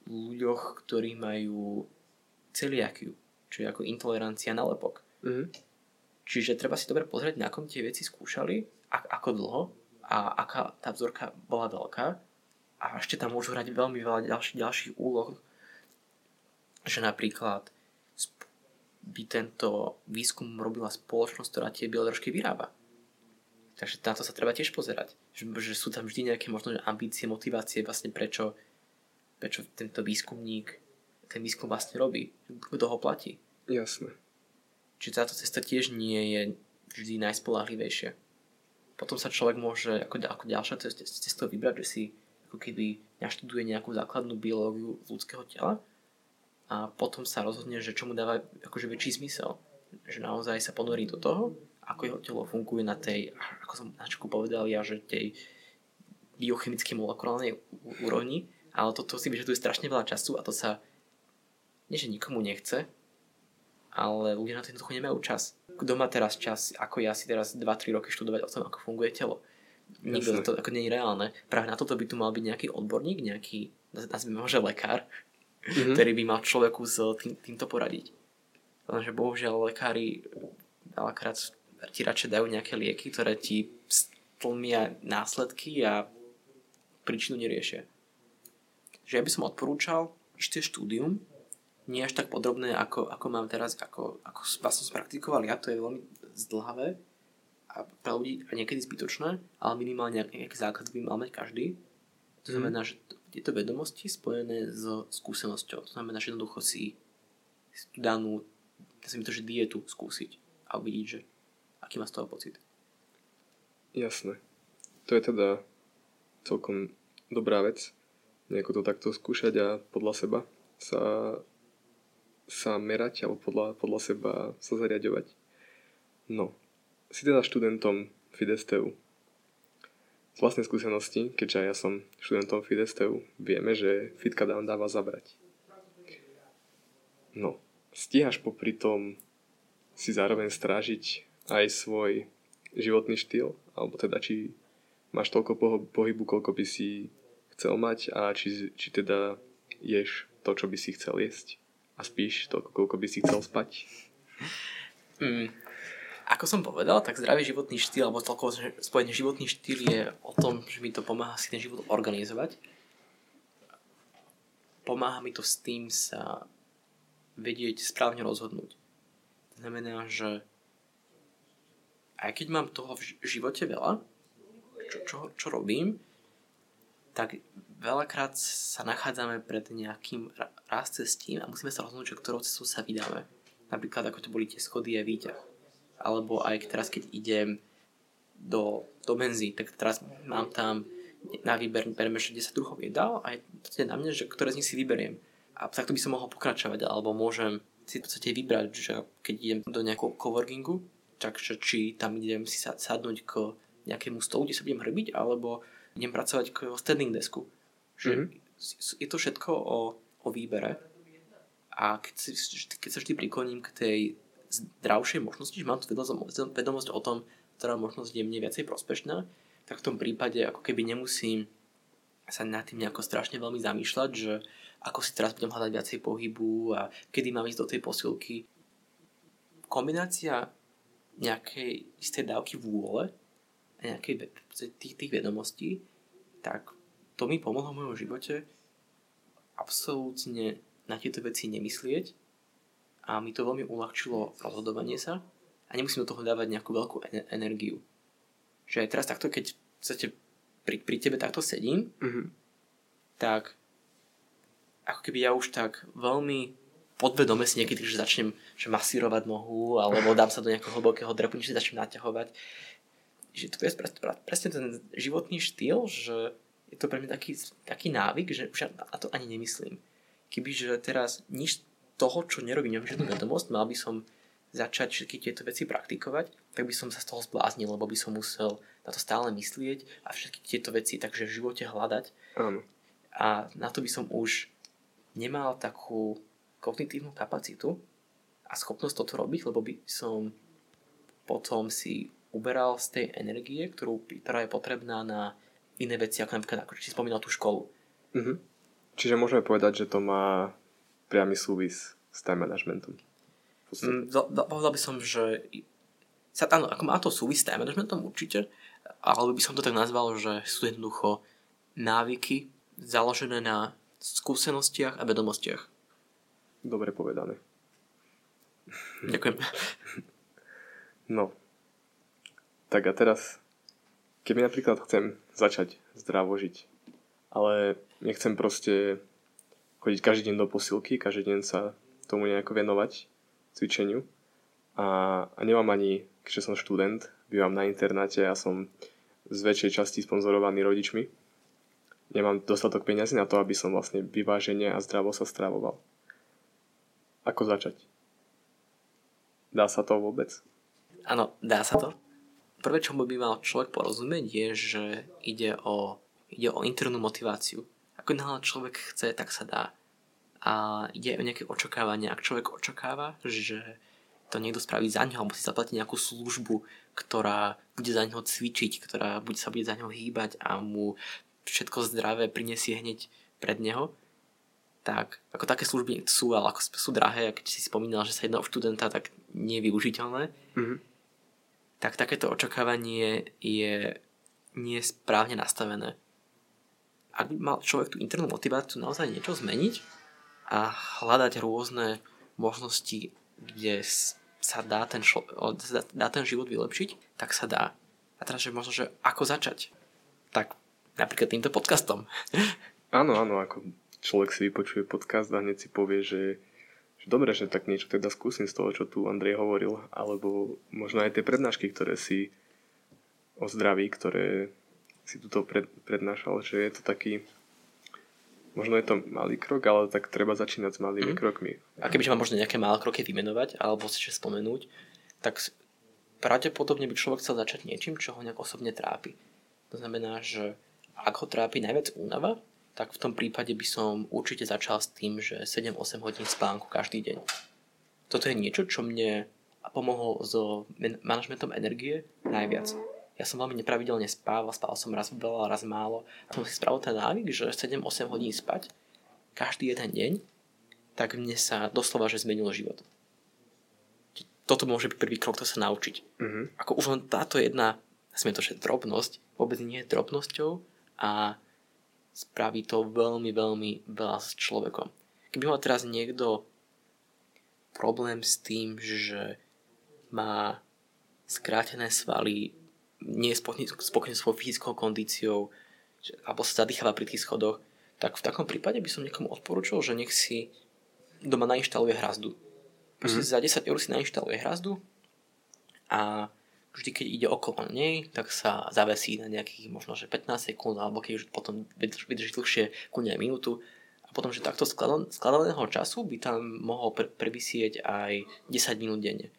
ľuďoch, ktorí majú celiakiu, čiže ako intolerancia na lepok. Mm-hmm. Čiže treba si dobre pozrieť, na kom tie veci skúšali, a, ako dlho a aká tá vzorka bola veľká. A ešte tam môžu hrať veľmi veľa ďalších, ďalších úloh, že napríklad by tento výskum robila spoločnosť, ktorá tie biodržky vyrába. Takže na to sa treba tiež pozerať. Že, že sú tam vždy nejaké možno ambície, motivácie, vlastne prečo, prečo tento výskumník ten výskum vlastne robí. Kto ho platí. Jasné. Čiže táto cesta tiež nie je vždy najspolahlivejšia. Potom sa človek môže ako, ako ďalšia cesta vybrať, že si ako keby naštuduje nejakú základnú biológiu ľudského tela a potom sa rozhodne, že čo mu dáva akože väčší zmysel. Že naozaj sa ponorí do toho, ako jeho telo funguje na tej, ako som na povedal ja, že tej biochemickej molekulárnej úrovni, ale toto si vyžaduje strašne veľa času a to sa nie, že nikomu nechce, ale ľudia na to jednoducho nemajú čas. Kto má teraz čas, ako ja si teraz 2-3 roky študovať o tom, ako funguje telo? Nikto to ako nie je reálne. Práve na toto by tu mal byť nejaký odborník, nejaký, nazvime ho, že lekár, mm-hmm. ktorý by mal človeku s tým, týmto poradiť. Lenže bohužiaľ lekári veľakrát ti radšej dajú nejaké lieky, ktoré ti stlmia následky a príčinu neriešia. Že ja by som odporúčal isté štúdium, nie až tak podrobné, ako, ako mám teraz, ako, ako vlastne spraktikoval ja, to je veľmi zdlhavé a pre ľudí niekedy zbytočné, ale minimálne nejaký základ by mal mať každý. To mhm. znamená, mm. že tieto vedomosti spojené s skúsenosťou. To znamená, že jednoducho si danú, ja mi to, že dietu skúsiť a uvidieť, že aký má z toho pocit. Jasné. To je teda celkom dobrá vec. Nejako to takto skúšať a podľa seba sa sa merať alebo podľa, podľa seba sa zariadovať. No, si teda študentom Fidesteu. Z vlastnej skúsenosti, keďže ja som študentom Fidesteu, vieme, že fitka nám dáva zabrať. No, stíhaš popri tom si zároveň strážiť aj svoj životný štýl, alebo teda či máš toľko pohybu, koľko by si chcel mať a či, či teda ješ to, čo by si chcel jesť a spíš toľko, koľko by si chcel spať? Mm. Ako som povedal, tak zdravý životný štýl alebo celkovo spojený životný štýl je o tom, že mi to pomáha si ten život organizovať. Pomáha mi to s tým sa vedieť správne rozhodnúť. To znamená, že aj keď mám toho v živote veľa, čo, čo, čo robím, tak veľakrát sa nachádzame pred nejakým raz cestím a musíme sa rozhodnúť, že ktorou cestou sa vydáme. Napríklad ako to boli tie schody a výťah. Alebo aj teraz, keď idem do, do menzy, tak teraz mám tam na výber, bereme 10 druhov jedál a je na mne, že ktoré z nich si vyberiem. A takto by som mohol pokračovať, alebo môžem si v podstate vybrať, že keď idem do nejakého coworkingu, takže či tam idem si sadnúť k nejakému stolu, kde sa budem hrbiť, alebo idem pracovať k standing desku. Že mm-hmm. je to všetko o, o výbere a keď, si, keď sa vždy prikloním k tej zdravšej možnosti, že mám tu vedomosť o tom, ktorá možnosť je mne viacej prospešná, tak v tom prípade ako keby nemusím sa nad tým nejako strašne veľmi zamýšľať, že ako si teraz budem hľadať viacej pohybu a kedy mám ísť do tej posilky. Kombinácia nejakej istej dávky vôle a nejakej tých, tých vedomostí, tak to mi pomohlo v mojom živote absolútne na tieto veci nemyslieť a mi to veľmi uľahčilo rozhodovanie sa a nemusím do toho dávať nejakú veľkú energiu. Že aj teraz takto, keď sa pri, pri tebe takto sedím, mm-hmm. tak ako keby ja už tak veľmi podvedome si niekedy, že začnem že masírovať nohu, alebo dám sa do nejakého hlbokého drepu, že začnem naťahovať. Že to je presne ten životný štýl, že je to pre mňa taký, taký návyk, že už na to ani nemyslím. Kebyže teraz nič toho, čo nerobím, nemám žiadnu vedomosť, mal by som začať všetky tieto veci praktikovať, tak by som sa z toho zbláznil, lebo by som musel na to stále myslieť a všetky tieto veci takže v živote hľadať. Um. A na to by som už nemal takú kognitívnu kapacitu a schopnosť toto robiť, lebo by som potom si uberal z tej energie, ktorú, ktorá je potrebná na iné veci, ako napríklad, ako si spomínal tú školu. Mm-hmm. Čiže môžeme povedať, že to má priamy súvis s time managementom. Mm, povedal by som, že sa, áno, ako má to súvis s time managementom určite, ale by som to tak nazval, že sú jednoducho návyky založené na skúsenostiach a vedomostiach. Dobre povedané. Ďakujem. No. Tak a teraz, keby napríklad chcem začať zdravo žiť, ale nechcem proste chodiť každý deň do posilky, každý deň sa tomu nejako venovať, cvičeniu. A, a nemám ani, keďže som študent, bývam na internáte a som z väčšej časti sponzorovaný rodičmi, nemám dostatok peniazy na to, aby som vlastne vyváženie a zdravo sa stravoval. Ako začať? Dá sa to vôbec? Áno, dá sa to. Prvé, čo by mal človek porozumieť, je, že ide o, ide o internú motiváciu. Ako náhle človek chce, tak sa dá. A ide o nejaké očakávanie. Ak človek očakáva, že to niekto spraví za alebo si zaplatí nejakú službu, ktorá bude za ňoho cvičiť, ktorá bude, sa bude za ňoho hýbať a mu všetko zdravé prinesie hneď pred neho, tak ako také služby sú, ale ako sú drahé, keď si spomínal, že sa jedná o študenta, tak nevyužiteľné, mm-hmm. tak takéto očakávanie je nesprávne nastavené. Ak by mal človek tú internú motiváciu naozaj niečo zmeniť a hľadať rôzne možnosti, kde sa dá ten, šlo, dá ten život vylepšiť, tak sa dá. A teraz, že možno, že ako začať? Tak napríklad týmto podcastom. Áno, áno, ako človek si vypočuje podcast a hneď si povie, že, že dobre, že tak niečo teda skúsim z toho, čo tu Andrej hovoril, alebo možno aj tie prednášky, ktoré si o zdraví, ktoré si tuto pred, prednášal, že je to taký možno je to malý krok, ale tak treba začínať s malými mm. krokmi. A kebyže mám možno nejaké malé kroky vymenovať, alebo si spomenúť, tak pravdepodobne by človek chcel začať niečím, čo ho nejak osobne trápi. To znamená, že ak ho trápi najviac únava, tak v tom prípade by som určite začal s tým, že 7-8 hodín spánku každý deň. Toto je niečo, čo mne pomohlo so manažmentom energie najviac. Ja som veľmi nepravidelne spával, spal som raz veľa, raz málo. A som si spravil ten návyk, že 7-8 hodín spať každý jeden deň, tak mne sa doslova, že zmenilo život. Toto môže byť prvý krok, to sa naučiť. Mm-hmm. Ako už len táto jedna, sme to, že drobnosť, vôbec nie je drobnosťou, a spraví to veľmi, veľmi veľa s človekom. Keby mal teraz niekto problém s tým, že má skrátené svaly, nie je spokojný svojou fyzickou kondíciou, alebo sa zadýcháva pri tých schodoch, tak v takom prípade by som niekomu odporúčal, že nech si doma nainštaluje hrazdu. mm-hmm. za 10 eur si nainštaluje hrazdu a vždy, keď ide okolo nej, tak sa zavesí na nejakých možno že 15 sekúnd, alebo keď už potom vydrží dlhšie, kľudne aj minútu. A potom, že takto skladaného času by tam mohol pre- previsieť aj 10 minút denne.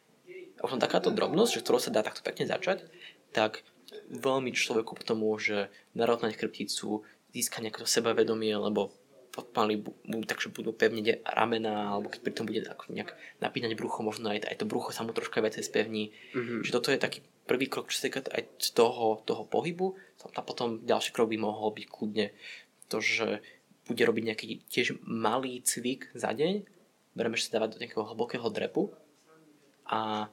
A potom takáto drobnosť, že ktorou sa dá takto pekne začať, tak veľmi človeku potom môže narovnať chrbticu, získať nejaké sebavedomie, lebo podpali, takže budú pevniť ramena, alebo keď pri tom bude nejak napínať brucho, možno aj, aj to brucho sa mu troška viacej spevní. Mm-hmm. Že toto je taký prvý krok, čo sa týka aj toho, toho pohybu. A potom ďalší krok by mohol byť kľudne to, že bude robiť nejaký tiež malý cvik za deň. Bereme, že sa dáva do nejakého hlbokého drepu. A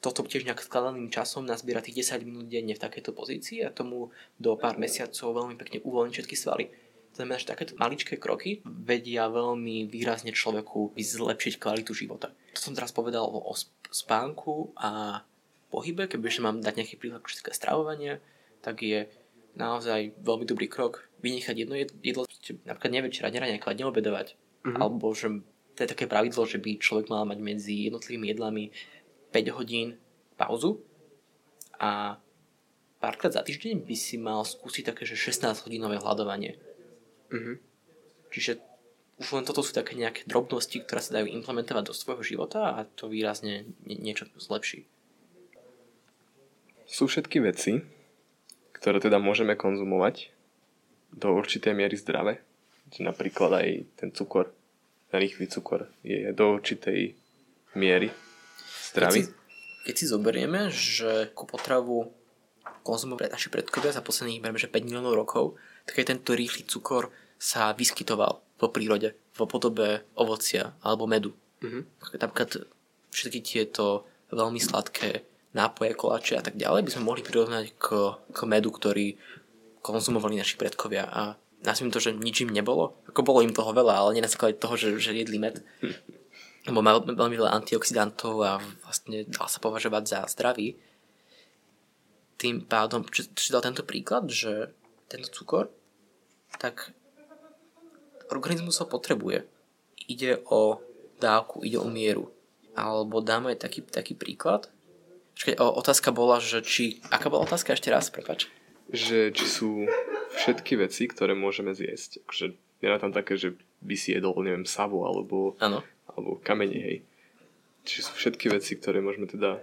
toto tiež nejak skladaným časom nazbiera tých 10 minút denne v takejto pozícii a tomu do pár mesiacov veľmi pekne uvoľní všetky svaly. Znamená, že takéto maličké kroky vedia veľmi výrazne človeku zlepšiť kvalitu života. To som teraz povedal o spánku a pohybe, keby ešte mám dať nejaký príklad čo stravovania, tak je naozaj veľmi dobrý krok vynechať jedno jedlo, napríklad nevečerať, neranejkovať, neobedovať. Mm-hmm. Alebo že to je také pravidlo, že by človek mal mať medzi jednotlivými jedlami 5 hodín pauzu a párkrát za týždeň by si mal skúsiť také, že 16 hodinové hľadovanie. Mm-hmm. Čiže už len toto sú také nejaké drobnosti, ktoré sa dajú implementovať do svojho života a to výrazne niečo zlepší. Sú všetky veci, ktoré teda môžeme konzumovať do určitej miery zdravé. Napríklad aj ten cukor, ten rýchly cukor je do určitej miery zdravý. Keď si, keď si zoberieme, že ku potravu konzumovali naši predkovia za posledných, že 5 miliónov rokov, tak aj tento rýchly cukor sa vyskytoval po prírode v podobe ovocia alebo medu. Mm-hmm. Napríklad všetky tieto veľmi sladké nápoje, koláče a tak ďalej by sme mohli prirovnať k, k medu, ktorý konzumovali naši predkovia a nazvím to, že nič im nebolo. Ako bolo im toho veľa, ale nie na základe toho, že, že jedli med. Lebo mal veľmi veľa antioxidantov a vlastne dal sa považovať za zdravý. Tým pádom, čo, čo dal tento príklad, že tento cukor, tak organizmus ho potrebuje. Ide o dávku, ide o mieru. Alebo dáme taký, taký príklad. Čakaj, otázka bola, že či... Aká bola otázka ešte raz, prepač? Že či sú všetky veci, ktoré môžeme zjesť. Akože je na tam také, že by si jedol, neviem, savu alebo, ano. alebo kamene, hej. Či sú všetky veci, ktoré môžeme teda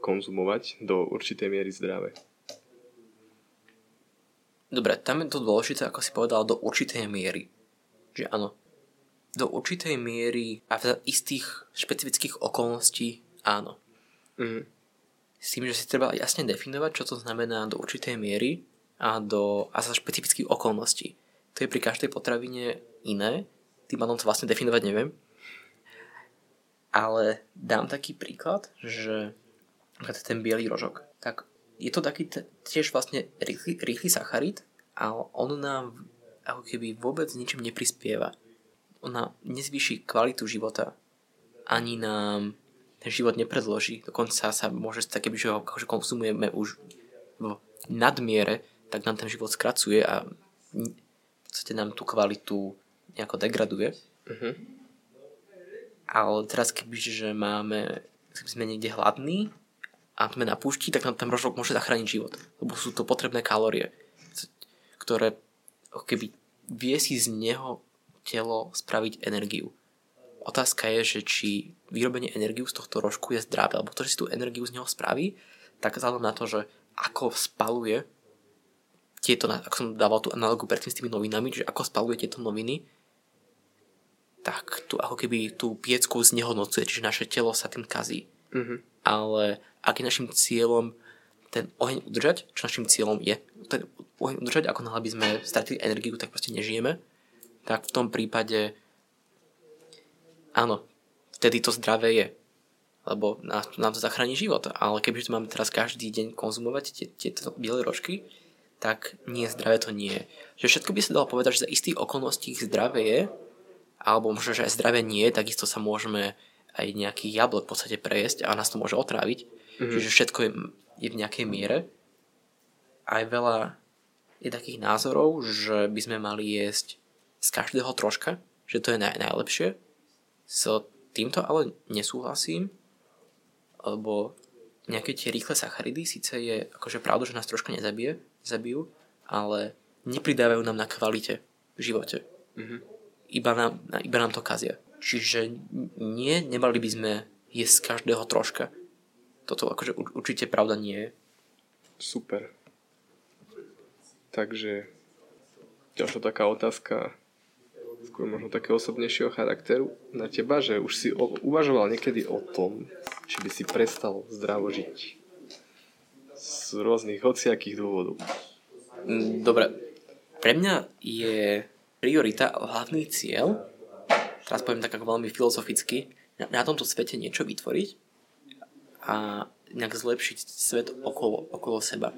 konzumovať do určitej miery zdravé. Dobre, tam je to dôležité, ako si povedal, do určitej miery že áno, do určitej miery a v istých špecifických okolností áno. Mm. S tým, že si treba jasne definovať, čo to znamená do určitej miery a, do, a za špecifických okolností. To je pri každej potravine iné, tým pádom to vlastne definovať neviem. Ale dám taký príklad, že ten biely rožok, tak je to taký tiež vlastne rýchly, rýchly sacharid, ale on nám ako keby vôbec ničím neprispieva. Ona nezvýši kvalitu života. Ani nám ten život nepredloží. Dokonca sa môže stať, keby ho akože konzumujeme už v nadmiere, tak nám ten život skracuje a v podstate nám tú kvalitu nejako degraduje. Uh-huh. Ale teraz kebyže máme, keby sme niekde hladní a sme na púšti, tak nám tam rožok môže zachrániť život. Lebo sú to potrebné kalórie, ktoré keby vie si z neho telo spraviť energiu. Otázka je, že či vyrobenie energiu z tohto rožku je zdravé, alebo to, že si tú energiu z neho spraví, tak vzhľadom na to, že ako spaluje tieto, ako som dával tú analogu predtým s tými novinami, že ako spaluje tieto noviny, tak tu ako keby tú piecku znehodnocuje, čiže naše telo sa tým kazí. Mm-hmm. Ale ak je našim cieľom ten oheň udržať, čo našim cieľom je, ten oheň udržať, ako náhle by sme stratili energiu, tak proste nežijeme, tak v tom prípade áno, vtedy to zdravé je. Lebo nás, nám to zachráni život. Ale kebyže to máme teraz každý deň konzumovať tieto biele rožky, tak nie zdravé to nie je. Všetko by sa dalo povedať, že za istých okolností zdravé je, alebo možno, že aj zdravé nie je, takisto sa môžeme aj nejaký jablok v podstate prejesť a nás to môže otráviť. Mm-hmm. Čiže všetko je, je v nejakej miere. Aj veľa je takých názorov, že by sme mali jesť z každého troška, že to je naj, najlepšie. S týmto ale nesúhlasím, lebo nejaké tie rýchle sacharidy, síce je akože pravda, že nás troška nezabije, zabijú, ale nepridávajú nám na kvalite v živote. Mm-hmm. Iba, nám, iba nám to kazia. Čiže nie, nemali by sme jesť z každého troška. Toto akože určite pravda nie je. Super. Takže ďalšia taká otázka skôr možno také osobnejšieho charakteru na teba, že už si o, uvažoval niekedy o tom, či by si prestal zdravo žiť. Z rôznych hociakých dôvodov. Mm, dobre. Pre mňa je priorita, hlavný cieľ, teraz poviem tak ako veľmi filozoficky, na, na tomto svete niečo vytvoriť a nejak zlepšiť svet okolo, okolo seba.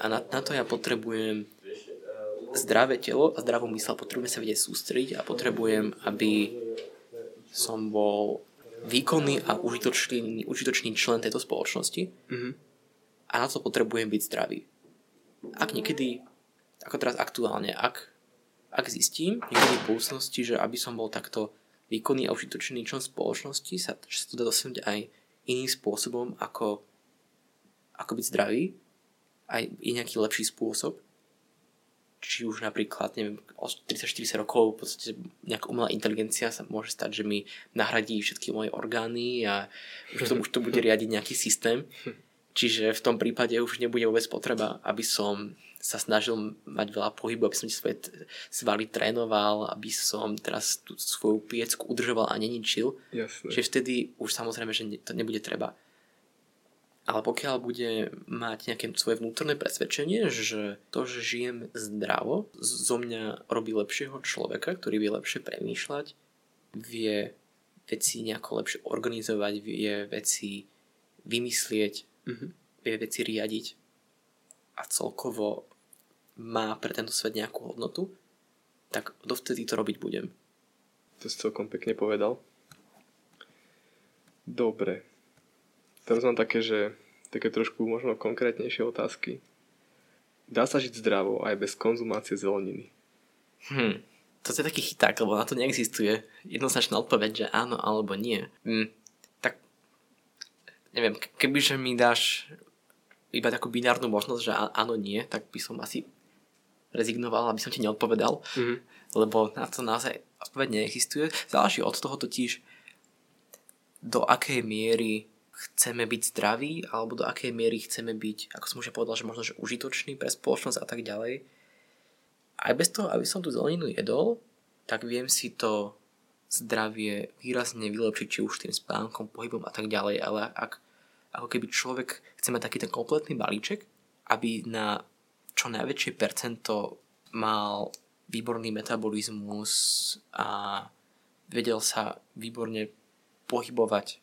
A na, na to ja potrebujem zdravé telo a zdravú mysel. Potrebujem sa vedieť sústrediť a potrebujem, aby som bol výkonný a užitočný, užitočný člen tejto spoločnosti. Mm-hmm. A na to potrebujem byť zdravý. Ak niekedy, ako teraz aktuálne, ak, ak zistím niekedy v budúcnosti, že aby som bol takto výkonný a užitočný člen spoločnosti, sa, že sa to dá dosiahnuť aj iným spôsobom, ako, ako byť zdravý, aj je nejaký lepší spôsob, či už napríklad, neviem, o 30-40 rokov v podstate nejaká umelá inteligencia sa môže stať, že mi nahradí všetky moje orgány a už to, už to bude riadiť nejaký systém. Čiže v tom prípade už nebude vôbec potreba, aby som sa snažil mať veľa pohybu, aby som svoje svaly trénoval, aby som teraz tú svoju piecku udržoval a neničil. Jasne. Čiže vtedy už samozrejme, že to nebude treba. Ale pokiaľ bude mať nejaké svoje vnútorné presvedčenie, že to, že žijem zdravo, zo mňa robí lepšieho človeka, ktorý vie lepšie premýšľať, vie veci nejako lepšie organizovať, vie veci vymyslieť, mm-hmm. vie veci riadiť a celkovo má pre tento svet nejakú hodnotu, tak dovtedy to robiť budem. To si celkom pekne povedal. Dobre, Teraz mám také, že také trošku možno konkrétnejšie otázky. Dá sa žiť zdravo aj bez konzumácie zeleniny? Hm, to je taký chyták, lebo na to neexistuje jednoznačná odpoveď, že áno alebo nie. Hm, neviem, kebyže mi dáš iba takú binárnu možnosť, že áno, nie, tak by som asi rezignoval, aby som ti neodpovedal, mm-hmm. lebo na to naozaj odpoveď neexistuje. Záleží od toho totiž, do akej miery chceme byť zdraví, alebo do akej miery chceme byť, ako som už povedal, že možno, že užitočný pre spoločnosť a tak ďalej. Aj bez toho, aby som tú zeleninu jedol, tak viem si to zdravie výrazne vylepšiť, či už tým spánkom, pohybom a tak ďalej, ale ak ako keby človek chce mať taký ten kompletný balíček, aby na čo najväčšie percento mal výborný metabolizmus a vedel sa výborne pohybovať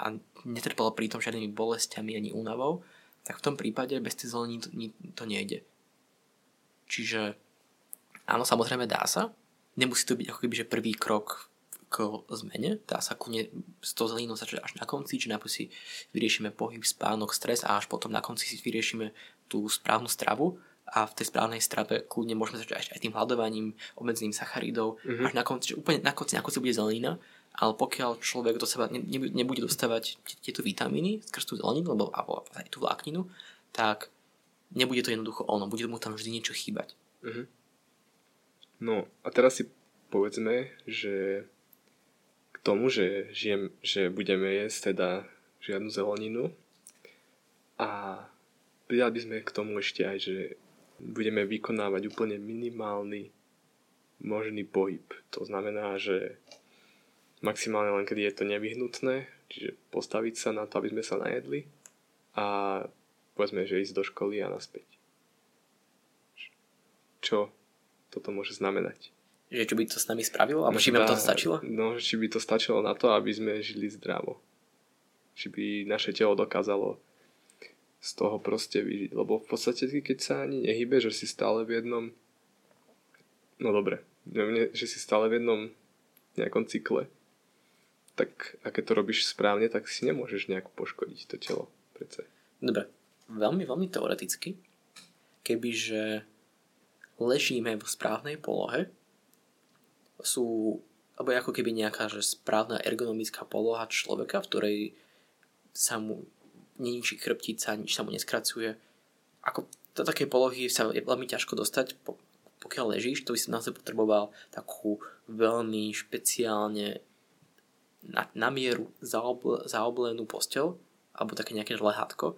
a netrpelo pri tom žiadnymi bolestiami ani únavou, tak v tom prípade bez tej zeleniny to, to nejde. Čiže áno, samozrejme dá sa. Nemusí to byť ako keby, že prvý krok k zmene. Dá sa kľudne s tou zeleninou začať až na konci, či najprv si vyriešime pohyb, spánok, stres a až potom na konci si vyriešime tú správnu stravu a v tej správnej strave kľudne môžeme začať aj tým hľadovaním, obmedzením sacharidov, mm-hmm. až na konci, úplne na konci, na konci bude zelenina ale pokiaľ človek do seba nebude dostávať tieto vitamíny skrz tú zeleninu, alebo, alebo aj tú vlákninu, tak nebude to jednoducho ono, bude mu tam vždy niečo chýbať. Uh-huh. No a teraz si povedzme, že tomu, že, žijem, že budeme jesť teda žiadnu zeleninu a pridali by sme k tomu ešte aj, že budeme vykonávať úplne minimálny možný pohyb. To znamená, že maximálne len kedy je to nevyhnutné, čiže postaviť sa na to, aby sme sa najedli a povedzme, že ísť do školy a naspäť. Čo toto môže znamenať? Že čo by to s nami spravilo? Alebo či by to stačilo? No, či by to stačilo na to, aby sme žili zdravo. Či by naše telo dokázalo z toho proste vyžiť. Lebo v podstate, keď sa ani nehybe, že si stále v jednom... No dobre, že si stále v jednom nejakom cykle, tak a keď to robíš správne, tak si nemôžeš nejak poškodiť to telo. Prece. Dobre, veľmi, veľmi teoreticky, kebyže ležíme v správnej polohe, sú, alebo ako keby nejaká že správna ergonomická poloha človeka, v ktorej sa mu neničí chrbtica, nič sa mu neskracuje. Ako do také polohy sa je veľmi ťažko dostať, pokiaľ ležíš, to by si naozaj potreboval takú veľmi špeciálne na, na mieru zaobl, zaoblenú postel, alebo také nejaké lehátko.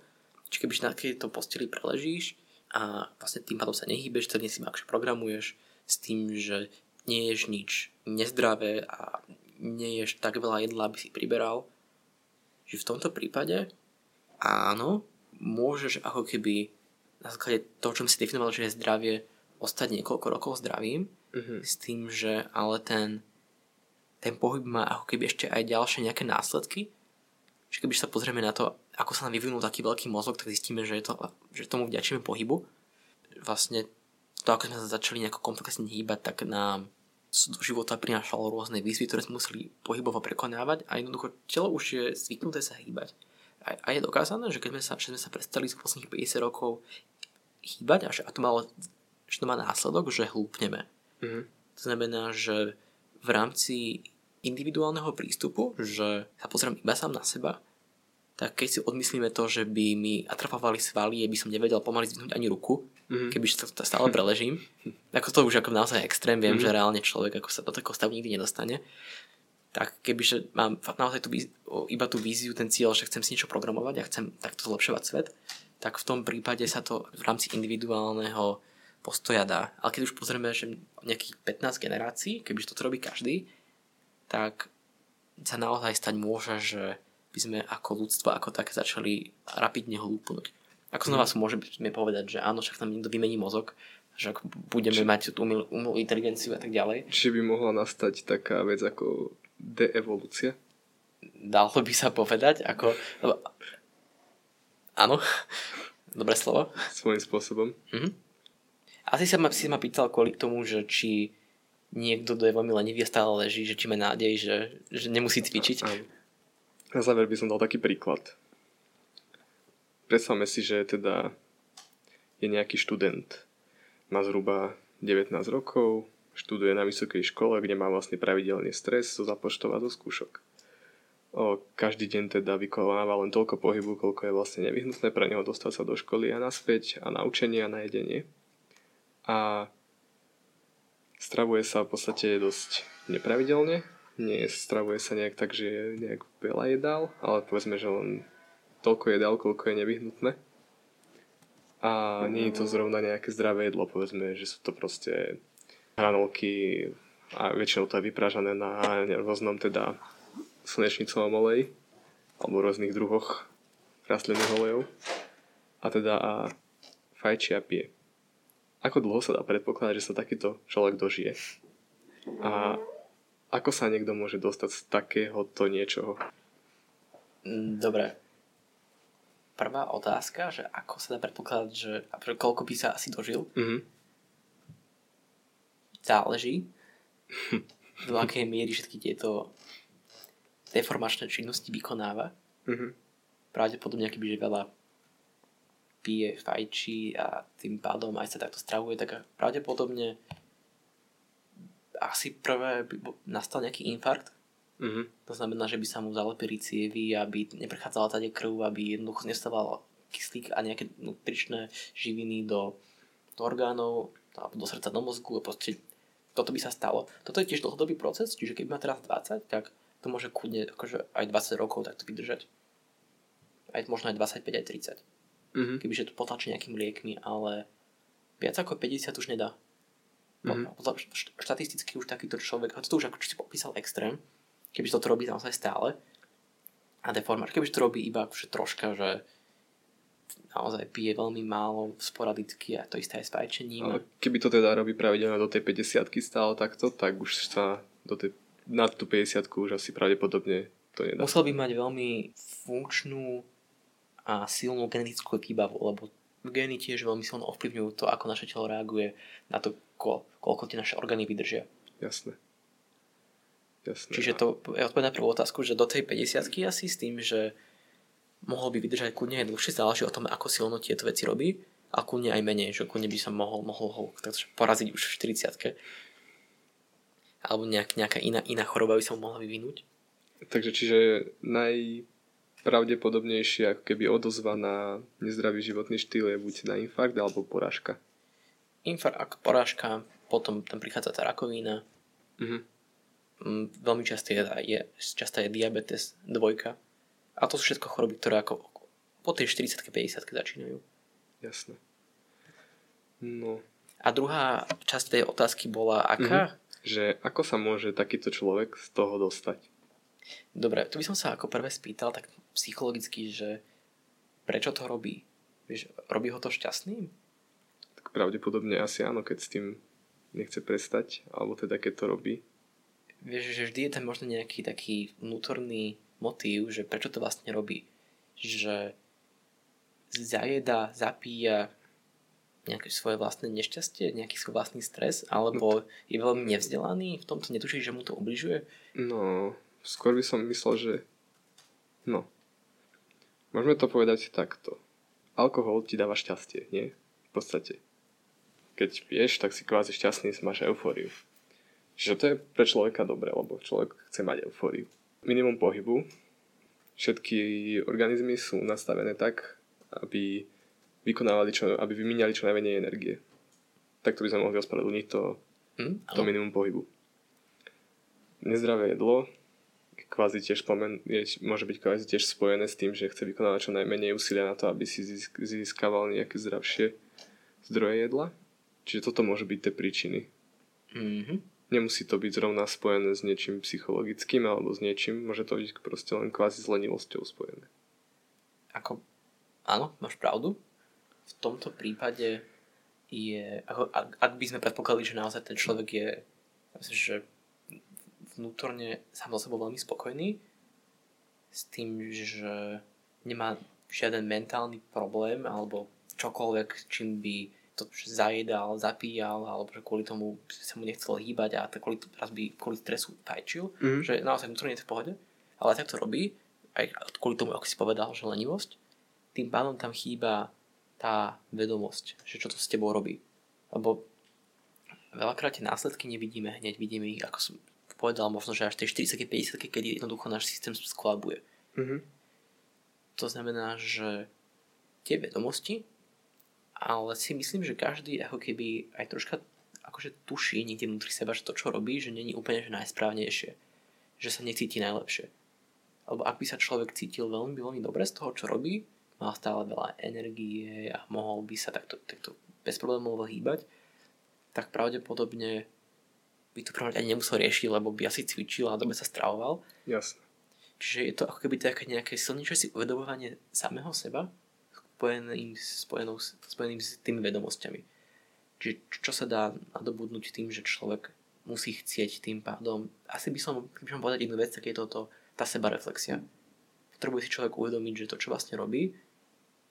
Čiže keby na tejto posteli preležíš a vlastne tým pádom sa nehýbeš, celý si akže programuješ s tým, že nie ješ nič nezdravé a nie ješ tak veľa jedla, aby si priberal, že v tomto prípade áno, môžeš ako keby na základe toho, čo si definoval, že je zdravie, ostať niekoľko rokov zdravým, mm-hmm. s tým, že ale ten, ten pohyb má ako keby ešte aj ďalšie nejaké následky. Že keby sa pozrieme na to, ako sa nám vyvinul taký veľký mozog, tak zistíme, že, je to, že tomu vďačíme pohybu. Vlastne to, ako sme sa začali nejako komplexne hýbať, tak nám do života prinášalo rôzne výzvy, ktoré sme museli pohybovo prekonávať a jednoducho telo už je zvyknuté sa hýbať. A, a je dokázané, že keď sme sa, že sme sa prestali z posledných 50 rokov hýbať a, že, a to malo že to má následok, že hlúpneme. Mm-hmm. To znamená, že v rámci individuálneho prístupu, že sa pozriem iba sám na seba, tak keď si odmyslíme to, že by mi atrafovali svaly, by som nevedel pomaly zdvihnúť ani ruku, mm-hmm. keby to stále preležím, ako to už ako naozaj extrém, viem, mm-hmm. že reálne človek ako sa do takého stavu nikdy nedostane, tak kebyže mám naozaj tú, iba tú víziu, ten cieľ, že chcem si niečo programovať a chcem takto zlepšovať svet, tak v tom prípade sa to v rámci individuálneho postoja dá. Ale keď už pozrieme, že nejakých 15 generácií, keby to robí každý, tak sa naozaj stať môže, že by sme ako ľudstvo ako také začali rapidne hlúpnuť. Ako znova mm. môžeme povedať, že áno, však tam niekto vymení mozog, že ak budeme Či... mať tú umelú, umelú inteligenciu a tak ďalej. Či by mohla nastať taká vec ako deevolúcia? Dalo by sa povedať, ako... Áno, dobré slovo. Svojím spôsobom. Mm-hmm. Asi sa ma, si ma pýtal kvôli tomu, že či niekto, kto je veľmi lenivý a stále leží, že či má nádej, že, že nemusí cvičiť. Na záver by som dal taký príklad. Predstavme si, že teda je nejaký študent, má zhruba 19 rokov, študuje na vysokej škole, kde má vlastne pravidelne stres zo započtov a zo skúšok. O, každý deň teda vykonáva len toľko pohybu, koľko je vlastne nevyhnutné pre neho dostať sa do školy a naspäť a na učenie a na jedenie a stravuje sa v podstate dosť nepravidelne. Nie stravuje sa nejak tak, že nejak veľa jedál, ale povedzme, že len toľko jedál, koľko je nevyhnutné. A nie je to zrovna nejaké zdravé jedlo, povedzme, že sú to proste hranolky a väčšinou to je vypražané na rôznom teda slnečnicovom oleji alebo rôznych druhoch rastlinných olejov a teda a fajčia pije ako dlho sa dá predpokladať, že sa takýto človek dožije? A ako sa niekto môže dostať z takéhoto niečoho? Mm, dobre. Prvá otázka, že ako sa dá predpokladať, že koľko by sa asi dožil? Mm-hmm. Záleží, do akej miery všetky tieto deformačné činnosti vykonáva. Mm-hmm. Pravdepodobne, aký veľa pije, fajčí a tým pádom aj sa takto stravuje, tak pravdepodobne asi prvé by nastal nejaký infarkt. Mm-hmm. To znamená, že by sa mu zalepili cievy, aby neprechádzala tady krv, aby jednoducho nestával kyslík a nejaké nutričné živiny do, do orgánov, alebo do srdca, do mozgu a proste toto by sa stalo. Toto je tiež dlhodobý proces, čiže keď má teraz 20, tak to môže kudne akože aj 20 rokov takto vydržať. Aj možno aj 25, aj 30 mm-hmm. kebyže to potlačí nejakými liekmi, ale viac ako 50 už nedá. Mm-hmm. Štatisticky už takýto človek, a to už ako si popísal extrém, keby to robí naozaj stále, a deformáč, keby to robí iba akože troška, že naozaj pije veľmi málo, sporadicky a to isté aj s fajčením. Ale keby to teda robí pravidelne do tej 50 stále takto, tak už sa do tej, nad tú 50 už asi pravdepodobne to nedá. Musel by mať veľmi funkčnú a silnú genetickú výbavu, lebo gény tiež veľmi silno ovplyvňujú to, ako naše telo reaguje na to, ko, koľko tie naše orgány vydržia. Jasné. Jasné. Čiže to je odpoveď na prvú otázku, že do tej 50 asi s tým, že mohol by vydržať kľudne aj dlhšie, záleží o tom, ako silno tieto veci robí, a kľudne aj menej, že kľudne by sa mohol, mohol ho poraziť už v 40 alebo nejak, nejaká iná, iná choroba by sa mu mohla vyvinúť. Takže čiže naj, pravdepodobnejšie ako keby odozva na nezdravý životný štýl je buď na infarkt alebo porážka? Infarkt, porážka, potom tam prichádza tá rakovina. Mm-hmm. Veľmi často je, je, často je diabetes dvojka. A to sú všetko choroby, ktoré ako po tej 40 50 začínajú. Jasné. No. A druhá časť tej otázky bola aká? Mm-hmm. Že ako sa môže takýto človek z toho dostať? Dobre, tu by som sa ako prvé spýtal tak psychologicky, že prečo to robí? Vieš, robí ho to šťastným? Tak pravdepodobne asi áno, keď s tým nechce prestať, alebo teda keď to robí. Vieš, že vždy je tam možno nejaký taký vnútorný motív, že prečo to vlastne robí. Že zajeda, zapíja nejaké svoje vlastné nešťastie, nejaký svoj vlastný stres, alebo je veľmi nevzdelaný, v tomto netuší, že mu to ubližuje? No, skôr by som myslel, že no, môžeme to povedať takto. Alkohol ti dáva šťastie, nie? V podstate. Keď piješ, tak si kvázi šťastný, máš eufóriu. Čiže to je pre človeka dobré, lebo človek chce mať eufóriu. Minimum pohybu. Všetky organizmy sú nastavené tak, aby vykonávali čo, aby vymieňali čo najmenej energie. Takto by sme mohli ospravedlniť to, mm, to minimum pohybu. Nezdravé jedlo kvázi tiež spomen, je, môže byť kvázi tiež spojené s tým, že chce vykonávať čo najmenej úsilia na to, aby si získaval nejaké zdravšie zdroje jedla. Čiže toto môže byť tie príčiny. Mm-hmm. Nemusí to byť zrovna spojené s niečím psychologickým alebo s niečím, môže to byť proste len kvázi s lenivosťou spojené. Ako, áno, máš pravdu. V tomto prípade je, ako, ak, ak by sme predpokladali, že naozaj ten človek je, že vnútorne sám so sebou veľmi spokojný s tým, že nemá žiaden mentálny problém alebo čokoľvek, čím by to zajedal, zapíjal, alebo že kvôli tomu sa mu nechcel hýbať a kvôli, raz by kvôli stresu fajčil, mm. že naozaj vnútorne je v pohode, ale tak to robí, aj kvôli tomu, ako si povedal, že lenivosť, tým pádom tam chýba tá vedomosť, že čo to s tebou robí. Lebo veľakrát tie následky nevidíme hneď, vidíme ich, ako som povedal, možno, že až tej 40 50 kedy jednoducho náš systém skolabuje. Mm-hmm. To znamená, že tie vedomosti, ale si myslím, že každý ako keby aj troška akože tuší niekde vnútri seba, že to, čo robí, že není úplne že najsprávnejšie. Že sa necíti najlepšie. Alebo ak by sa človek cítil veľmi, veľmi dobre z toho, čo robí, mal stále veľa energie a mohol by sa takto, takto bez problémov hýbať, tak pravdepodobne by to prvne ani nemusel riešiť, lebo by asi cvičil a dobre sa stravoval. Jasne. Čiže je to ako keby také nejaké silnejšie si uvedomovanie samého seba spojeným, spojeným, spojeným s tými vedomosťami. Čiže čo sa dá nadobudnúť tým, že človek musí chcieť tým pádom. Asi by som, keby som povedať jednu vec, tak je to, to tá sebareflexia. Potrebuje si človek uvedomiť, že to, čo vlastne robí,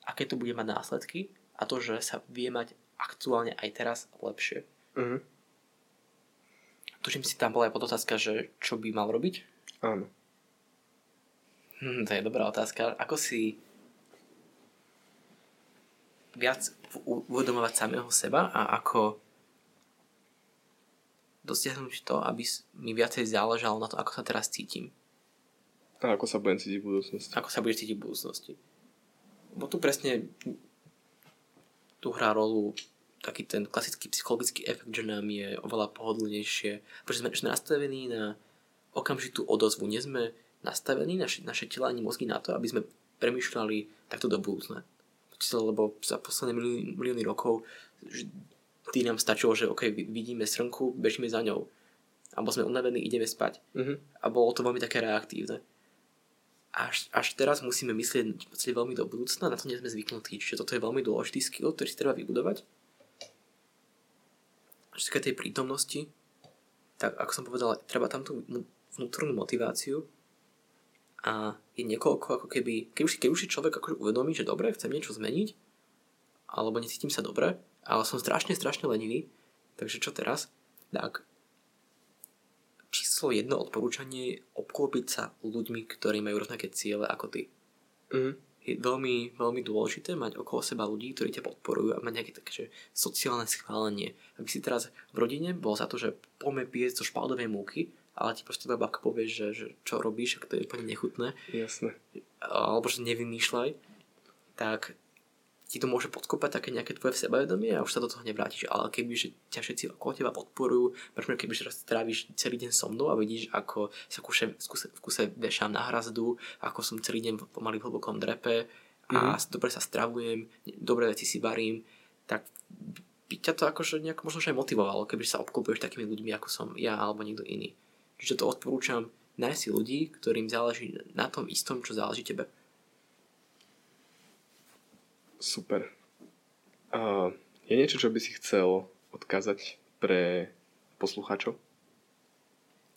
aké to bude mať následky a to, že sa vie mať aktuálne aj teraz lepšie. Uh-huh. Tuším si tam bola aj podotázka, že čo by mal robiť? Áno. Hm, to je dobrá otázka. Ako si viac uvedomovať samého seba a ako dosiahnuť to, aby mi viacej záležalo na to, ako sa teraz cítim. A ako sa budem cítiť v budúcnosti. Ako sa budeš cítiť v budúcnosti. Bo tu presne tu hrá rolu taký ten klasický psychologický efekt, že nám je oveľa pohodlnejšie, pretože sme, sme nastavení na okamžitú odozvu. Nie sme nastavení, naše, naše tela ani mozgy na to, aby sme premyšľali takto do budúcna. Lebo za posledné milióny, milióny rokov tý nám stačilo, že OK, vidíme srnku, bežíme za ňou. Alebo sme unavení, ideme spať. Mm-hmm. A bolo to veľmi také reaktívne. Až, až teraz musíme myslieť veľmi do budúcna, na to nie sme zvyknutí. Čiže toto je veľmi dôležitý skill, ktorý si treba vybudovať čo sa tej prítomnosti, tak ako som povedal, treba tam tú vnútornú motiváciu a je niekoľko ako keby, keď už, keď už si človek akože uvedomí, že dobre, chcem niečo zmeniť, alebo necítim sa dobre, ale som strašne, strašne lenivý, takže čo teraz? Tak číslo jedno odporúčanie je obklopiť sa ľuďmi, ktorí majú rovnaké ciele ako ty. Mm je veľmi, veľmi dôležité mať okolo seba ľudí, ktorí ťa podporujú a mať nejaké také že sociálne schválenie. Aby si teraz v rodine bol za to, že poďme piesť zo špaldovej múky ale ti proste tá babka povie, že, že čo robíš, ak to je úplne nechutné. Jasné. Alebo že nevymýšľaj, tak ti to môže podkopať také nejaké tvoje sebavedomie a už sa do toho nevrátiš. Ale keby že ťa všetci okolo teba podporujú, prečo keby že tráviš celý deň so mnou a vidíš, ako sa v, kuse, v kuse vešám na hrazdu, ako som celý deň pomaly v hlbokom drepe a mm-hmm. dobre sa stravujem, dobre veci si varím, tak by ťa to akože nejako možno aj motivovalo, keby sa obklopuješ takými ľuďmi, ako som ja alebo niekto iný. Čiže to odporúčam nájsť si ľudí, ktorým záleží na tom istom, čo záleží tebe. Super. A je niečo, čo by si chcel odkázať pre poslucháčov?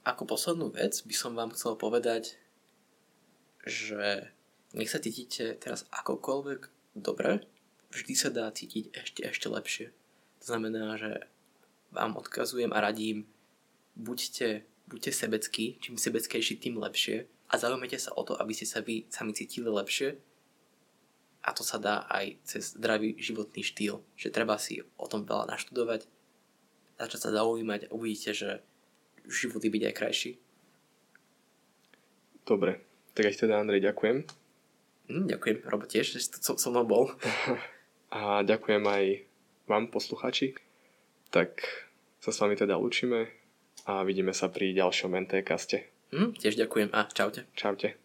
Ako poslednú vec by som vám chcel povedať, že nech sa cítite teraz akokoľvek dobre, vždy sa dá cítiť ešte, ešte lepšie. To znamená, že vám odkazujem a radím, buďte, buďte sebeckí, čím sebeckejší, tým lepšie a zaujímajte sa o to, aby ste sa vy sami cítili lepšie a to sa dá aj cez zdravý životný štýl, že treba si o tom veľa naštudovať, začať sa zaujímať a uvidíte, že život byť aj krajší. Dobre, tak aj teda Andrej ďakujem. Hm, ďakujem, Robo tiež, že so, so mnou bol. a ďakujem aj vám, posluchači. Tak sa s vami teda učíme a vidíme sa pri ďalšom NT kaste. Mm, tiež ďakujem a čaute. Čaute.